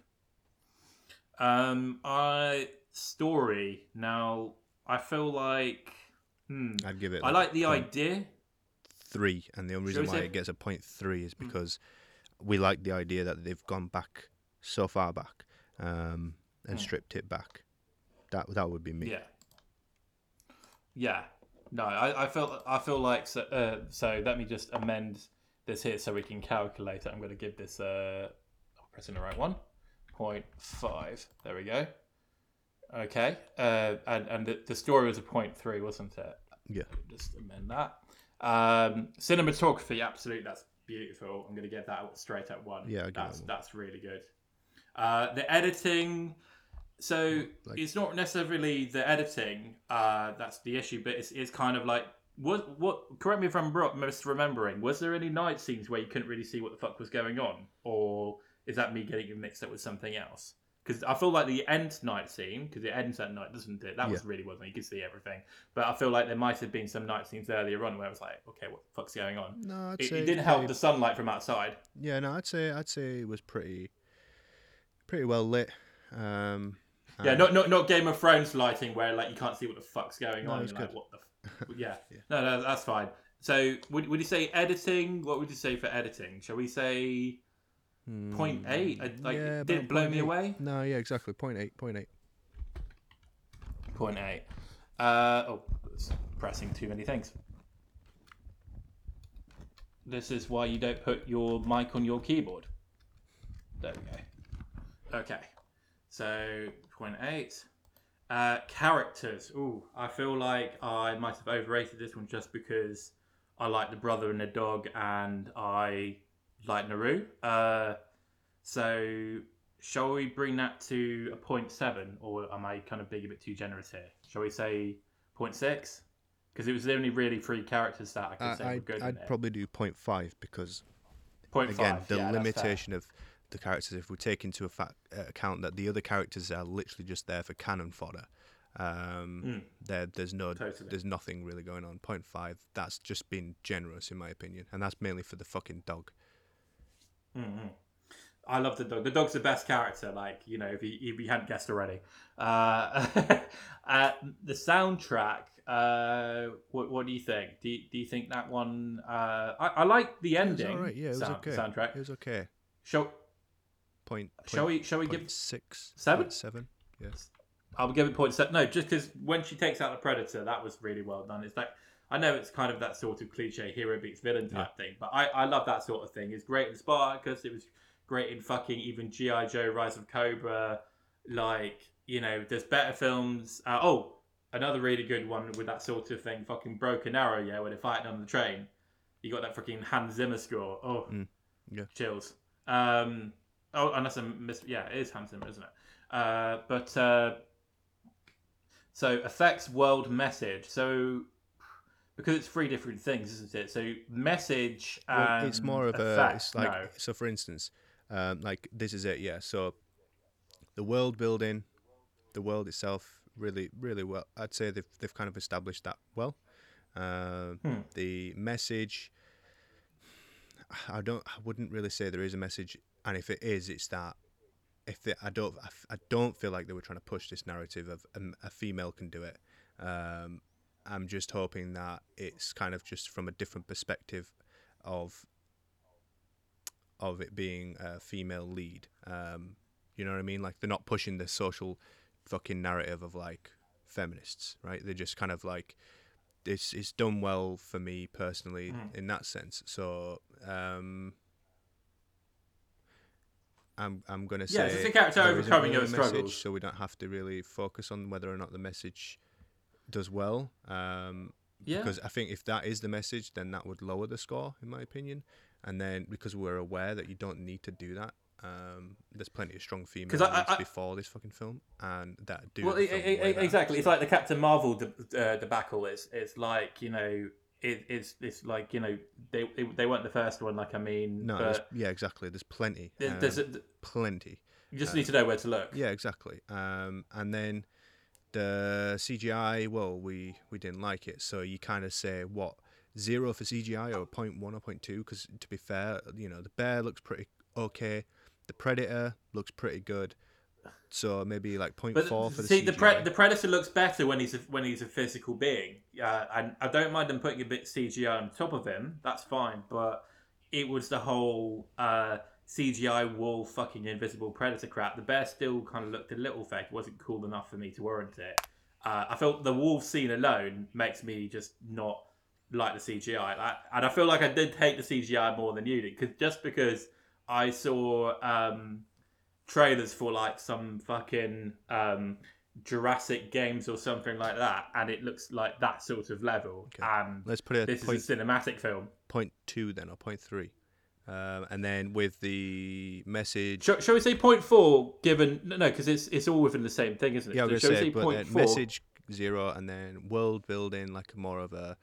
Um, I story now. I feel like hmm, I'd give it. I like the idea. three, and the only reason why it gets a point three Hmm. is because we like the idea that they've gone back so far back um, and Mm. stripped it back. That that would be me. Yeah. Yeah. No, I, I feel I feel like so, uh, so. Let me just amend this here so we can calculate it. I'm going to give this uh, I'm pressing the right one. Point five. There we go. Okay. Uh, and and the, the story was a point three, wasn't it? Yeah. Just amend that. Um, cinematography, absolutely, that's beautiful. I'm going to give that straight at one. Yeah, that's that that's really good. Uh, the editing, so Like- it's not necessarily the editing uh, that's the issue, but it's, it's kind of like what what. Correct me if I'm wrong, misremembering. Was there any night scenes where you couldn't really see what the fuck was going on, or is that me getting it mixed up with something else? Because I feel like the end night scene, because it ends at night, doesn't it? That was really well done. You could see everything. But I feel like there might have been some night scenes earlier on where I was like, okay, what the fuck's going on? No, I'd It, say it didn't help the sunlight from outside. Yeah, no, I'd say I'd say it was pretty pretty well lit. Um, Yeah, not, not not Game of Thrones lighting where like you can't see what the fuck's going No, on. it like, what the? F-? yeah. Yeah. no, no, that's fine. So would would you say editing? What would you say for editing? Shall we say point eight? Uh, Like Hmm, yeah, did it blow me eight. away? No, yeah, exactly. Point eight, point eight. Point eight. Uh, oh, it's pressing too many things. This is why you don't put your mic on your keyboard. There we go. Okay. So, point eight. Uh, characters. Ooh, I feel like I might have overrated this one just because I like the brother and the dog and I like Naru. Uh, so, shall we bring that to a point seven, or am I kind of being a bit too generous here? Shall we say point six? Because it was the only really three characters that I could I, say were I'd, good. I'd probably do point five because point again the yeah, limitation of the characters. If we take into a fact, uh, account that the other characters are literally just there for cannon fodder. Um, Mm. there, there's no, Totally. there's nothing really going on. Point five. That's just been generous in my opinion, and that's mainly for the fucking dog. Mm-hmm. I love the dog. The dog's the best character. Like you know, if you if you hadn't guessed already, uh, uh, the soundtrack. Uh, what what do you think? Do you, do you think that one? Uh, I, I like the It was ending. all right. Yeah, it was sound, okay. Soundtrack. It was okay. Shall Point. shall point- we shall we give? six? Seven? seven. Yes. I'll give it point seven. No, just because when she takes out the predator, that was really well done. It's like I know it's kind of that sort of cliche hero beats villain type thing, but I, I love that sort of thing. It's great in Spartacus. It was great in fucking even GI Joe: Rise of Cobra. Like you know, there's better films. Uh, oh, another really good one with that sort of thing. Fucking Broken Arrow, yeah, where they're fighting on the train. You got that fucking Hans Zimmer score. Oh, Mm, yeah. chills. Um, oh, unless I'm mis- yeah, it is Hans Zimmer, isn't it? Uh, but uh, so effects world message. So because it's three different things, isn't it? So message and Well, it's more of a. It's like no. so. For instance, um, like this is it. Yeah. So the world building, the world itself, really, really well. I'd say they've they've kind of established that well. Uh, Hmm. The message. I don't. I wouldn't really say there is a message, and if it is, it's that. If they, I don't, I f- I don't feel like they were trying to push this narrative of um, a female can do it. Um, I'm just hoping that it's kind of just from a different perspective of of it being a female lead. Um, you know what I mean? Like they're not pushing the social fucking narrative of like feminists, right? They're just kind of like it's it's done well for me personally Mm. in that sense. So um, I'm I'm gonna Yeah, say it's a character overcoming her a message, so we don't have to really focus on whether or not the message does well. Um, Yeah. because I think if that is the message, then that would lower the score, in my opinion. And then because we're aware that you don't need to do that, um, there's plenty of strong female 'Cause I- leads I- before this fucking film, and that do. well, the film way e- better, exactly. It's like the Captain Marvel de- uh, debacle. It's it's like you know. It, it's it's like you know they it, they weren't the first one like I mean no, yeah, exactly. There's plenty, there- um, there's a, plenty. you just need to know where to look Yeah, exactly. Um, and then the CGI, well, we we didn't like it, so you kind of say what zero for CGI or point one or point two? Because to be fair, you know the bear looks pretty okay, the predator looks pretty good, so maybe like point But four for the see, CGI. the pre- the predator looks better when he's a, when he's a physical being. Uh, and I don't mind them putting a bit CGI on top of him. That's fine. But it was the whole uh, CGI wall fucking invisible predator crap. The bear still kind of looked a little fake. It wasn't cool enough for me to warrant it. Uh, I felt the wolf scene alone makes me just not like the CGI. Like, and I feel like I did hate the CGI more than you did because just because I saw. Um, trailers for like some fucking um, Jurassic games or something like that, and it looks like that sort of level. Okay. And Let's put it this point is a cinematic film. point two then or point three, um, and then with the message. Shall, shall we say point four? Given no, no, because it's it's all within the same thing, isn't it? Yeah, I was So gonna we say, but point four? message zero, and then world building like more of a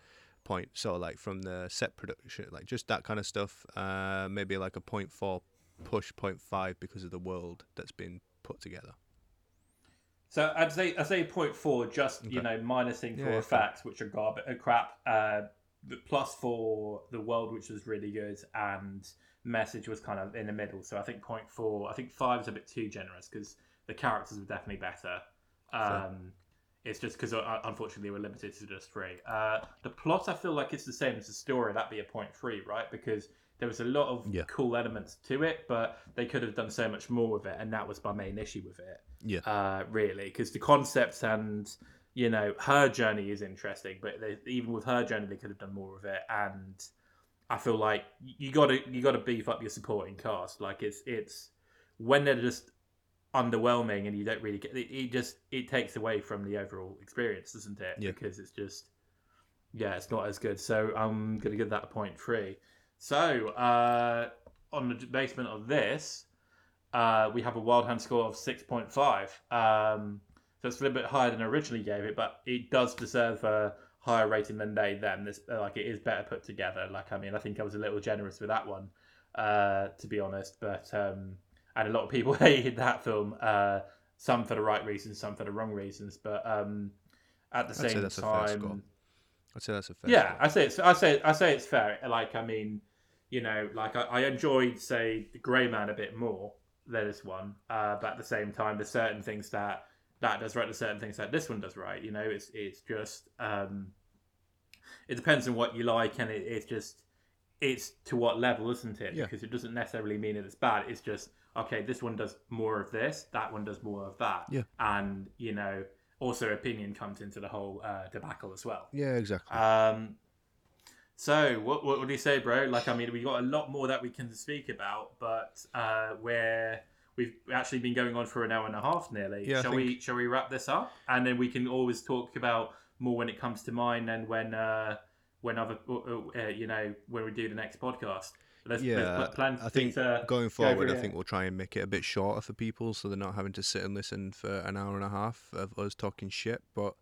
point. So like from the set production, like just that kind of stuff. Uh, maybe like a point four push point five because of the world that's been put together. So I'd say I'd say point four, just you know, minusing Yeah, for yeah, effects, which are garbage, uh, crap. Uh, the plus for the world, which was really good, and message was kind of in the middle. So I think point four. I think five is a bit too generous because the characters were definitely better. Um, it's just because unfortunately we're limited to just three. Uh, the plot I feel like it's the same as the story. That'd be a point three, right? Because there was a lot of Yeah. cool elements to it, but they could have done so much more with it, and that was my main issue with it Yeah. uh, really, because the concepts and you know her journey is interesting, but they, even with her journey, they could have done more of it. And I feel like you got to you got to beef up your supporting cast. Like it's it's when they're just underwhelming and you don't really get it, it just it takes away from the overall experience, doesn't it? Yeah. Because it's just yeah, it's not as good. So I'm gonna give that a point three. So uh, on the basement of this, uh, we have a WildHand score of 6.5. Um, so it's a little bit higher than I originally gave it, but it does deserve a higher rating than they them. This like it is better put together. Like I mean, I think I was a little generous with that one, uh, to be honest. But um, and a lot of people hated that film. Uh, some for the right reasons, some for the wrong reasons. But um, at the same that's a fair time. I'd say that's a fair. yeah, score. I say it's I say I say it's fair. Like I mean, you know, like I, I enjoyed say the Grey Man a bit more than this one, uh, but at the same time, there's certain things that that does right, to certain things that this one does right. You know, it's it's just um, it depends on what you like, and it, it's just it's to what level, isn't it? Yeah. Because it doesn't necessarily mean that it's bad. It's just okay. This one does more of this. That one does more of that. Yeah. And you know, also opinion comes into the whole uh, debacle as well. Yeah, exactly. Um, so what what would you say, bro? Like, I mean, we got a lot more that we can speak about, but uh, we're we've actually been going on for an hour and a half nearly. Yeah, shall we shall we wrap this up, and then we can always talk about more when it comes to mine and when uh, when other uh, uh, you know when we do the next podcast. Let's, yeah, let's pl- plan I think to going go forward, I think we'll try and make it a bit shorter for people, so they're not having to sit and listen for an hour and a half of us talking shit. But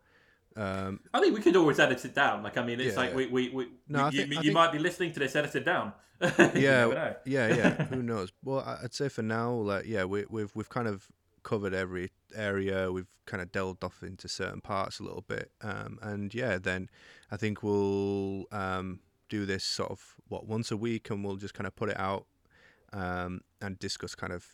um, I think we could always edit it down. Like, I mean, it's Yeah, like yeah. we we, we No, you, think- you, think- might be listening to this edited down. Yeah, yeah, yeah. Who knows? Well, I'd say for now, like, yeah, we, we've we've kind of covered every area. We've kind of delved off into certain parts a little bit, um, and yeah, then I think we'll um, do this sort of what once a week, and we'll just kind of put it out um, and discuss kind of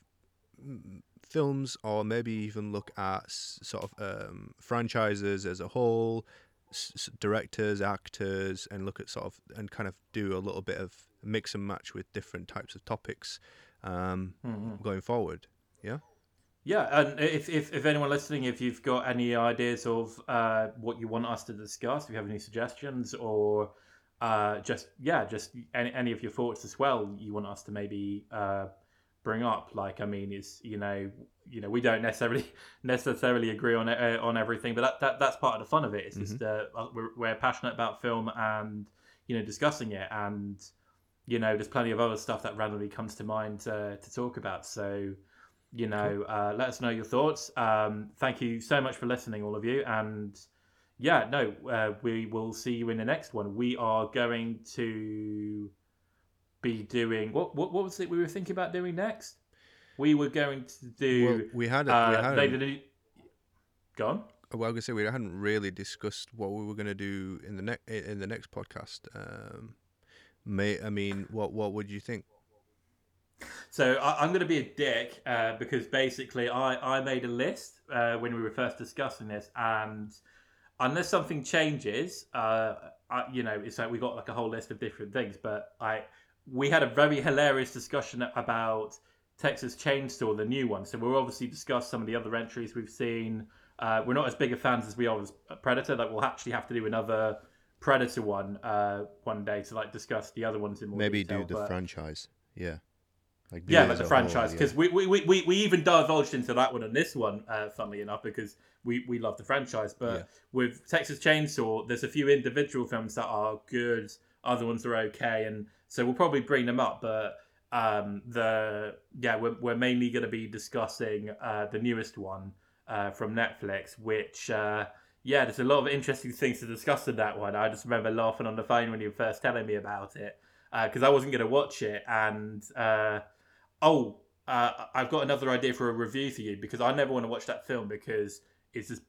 mm, films, or maybe even look at s- sort of um, franchises as a whole, s- directors, actors, and look at sort of and kind of do a little bit of mix and match with different types of topics um, Mhm. going forward. Yeah, Yeah, and if, if, if anyone listening, if you've got any ideas of uh, what you want us to discuss, if you have any suggestions, or uh, just yeah, just any, any of your thoughts as well, you want us to maybe uh, bring up. Like, I mean, it's you know, you know, we don't necessarily necessarily agree on uh, on everything, but that, that that's part of the fun of it. It's just uh, we're, we're passionate about film and you know discussing it, and you know, there's plenty of other stuff that randomly comes to mind uh, to talk about. So, you know, uh, let us know your thoughts. Um, thank you so much for listening, all of you, and yeah, no, uh, we will see you in the next one. We are going to be doing what? What, what was it we were thinking about doing next? We were going to do. Well, we had. A, uh, we had they a- did- Go on. well, I was gonna say we hadn't really discussed what we were gonna do in the next in the next podcast. Um, may I mean, what what would you think? So I, I'm going to be a dick uh, because basically I, I made a list uh, when we were first discussing this, and unless something changes, uh, I, you know, it's like we got like a whole list of different things. But I we had a very hilarious discussion about Texas Chainsaw, the new one. So we'll obviously discuss some of the other entries we've seen. Uh, we're not as big of fans as we are as Predator. Like we'll actually have to do another Predator one uh, one day to like discuss the other ones in more Maybe detail. do the but- franchise. Yeah. Like yeah, like the franchise because we, we, we, we, we even divulged into that one and this one, uh, funnily enough, because we, we love the franchise. But Yeah. with Texas Chainsaw, there's a few individual films that are good, other ones are okay, and so we'll probably bring them up. But um, the yeah, we're, we're mainly going to be discussing uh, the newest one uh, from Netflix, which. Uh, yeah, there's a lot of interesting things to discuss in that one. I just remember laughing on the phone when you were first telling me about it because I wasn't going to watch it, and uh, oh, uh, I've got another idea for a review for you because I never want to watch that film because it's just,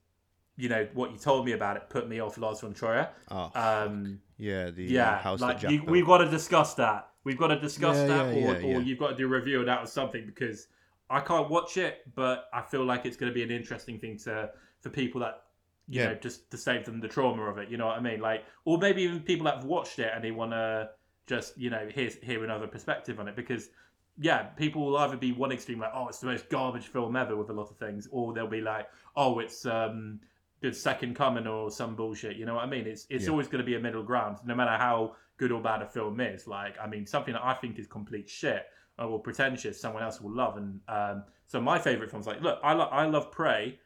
you know, what you told me about it put me off Lars von Trier. Oh, Um, yeah, the uh, yeah, house like you, we've got to discuss that. We've got to discuss Yeah, that, yeah, or, yeah, or you've got to do a review of that or something because I can't watch it, but I feel like it's going to be an interesting thing to for people that you know just to save them the trauma of it. You know what I mean? Like, or maybe even people that have watched it and they want to just you know hear hear another perspective on it because. Yeah, people will either be one extreme like, oh, it's the most garbage film ever with a lot of things, or they'll be like, oh, it's um, good second coming or some bullshit. You know what I mean? It's it's Yeah. always going to be a middle ground, no matter how good or bad a film is. Like, I mean, something that I think is complete shit or pretentious, someone else will love. And um, so my favorite films, like, look, I love I love Prey.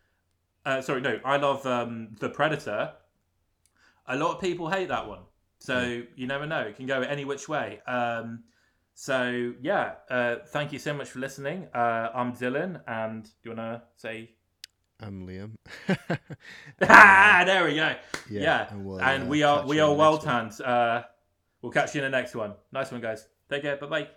Uh, sorry, no, I love um, the Predator. A lot of people hate that one, so you never know. It can go any which way. Um, so yeah, uh, thank you so much for listening. Uh, I'm Dylan, and do you wanna say? I'm Liam. ah, there we go. Yeah, and, we'll, and uh, we are we are the Wild next one. Hands. Uh, we'll catch you in the next one. Nice one, guys. Take care. Bye bye.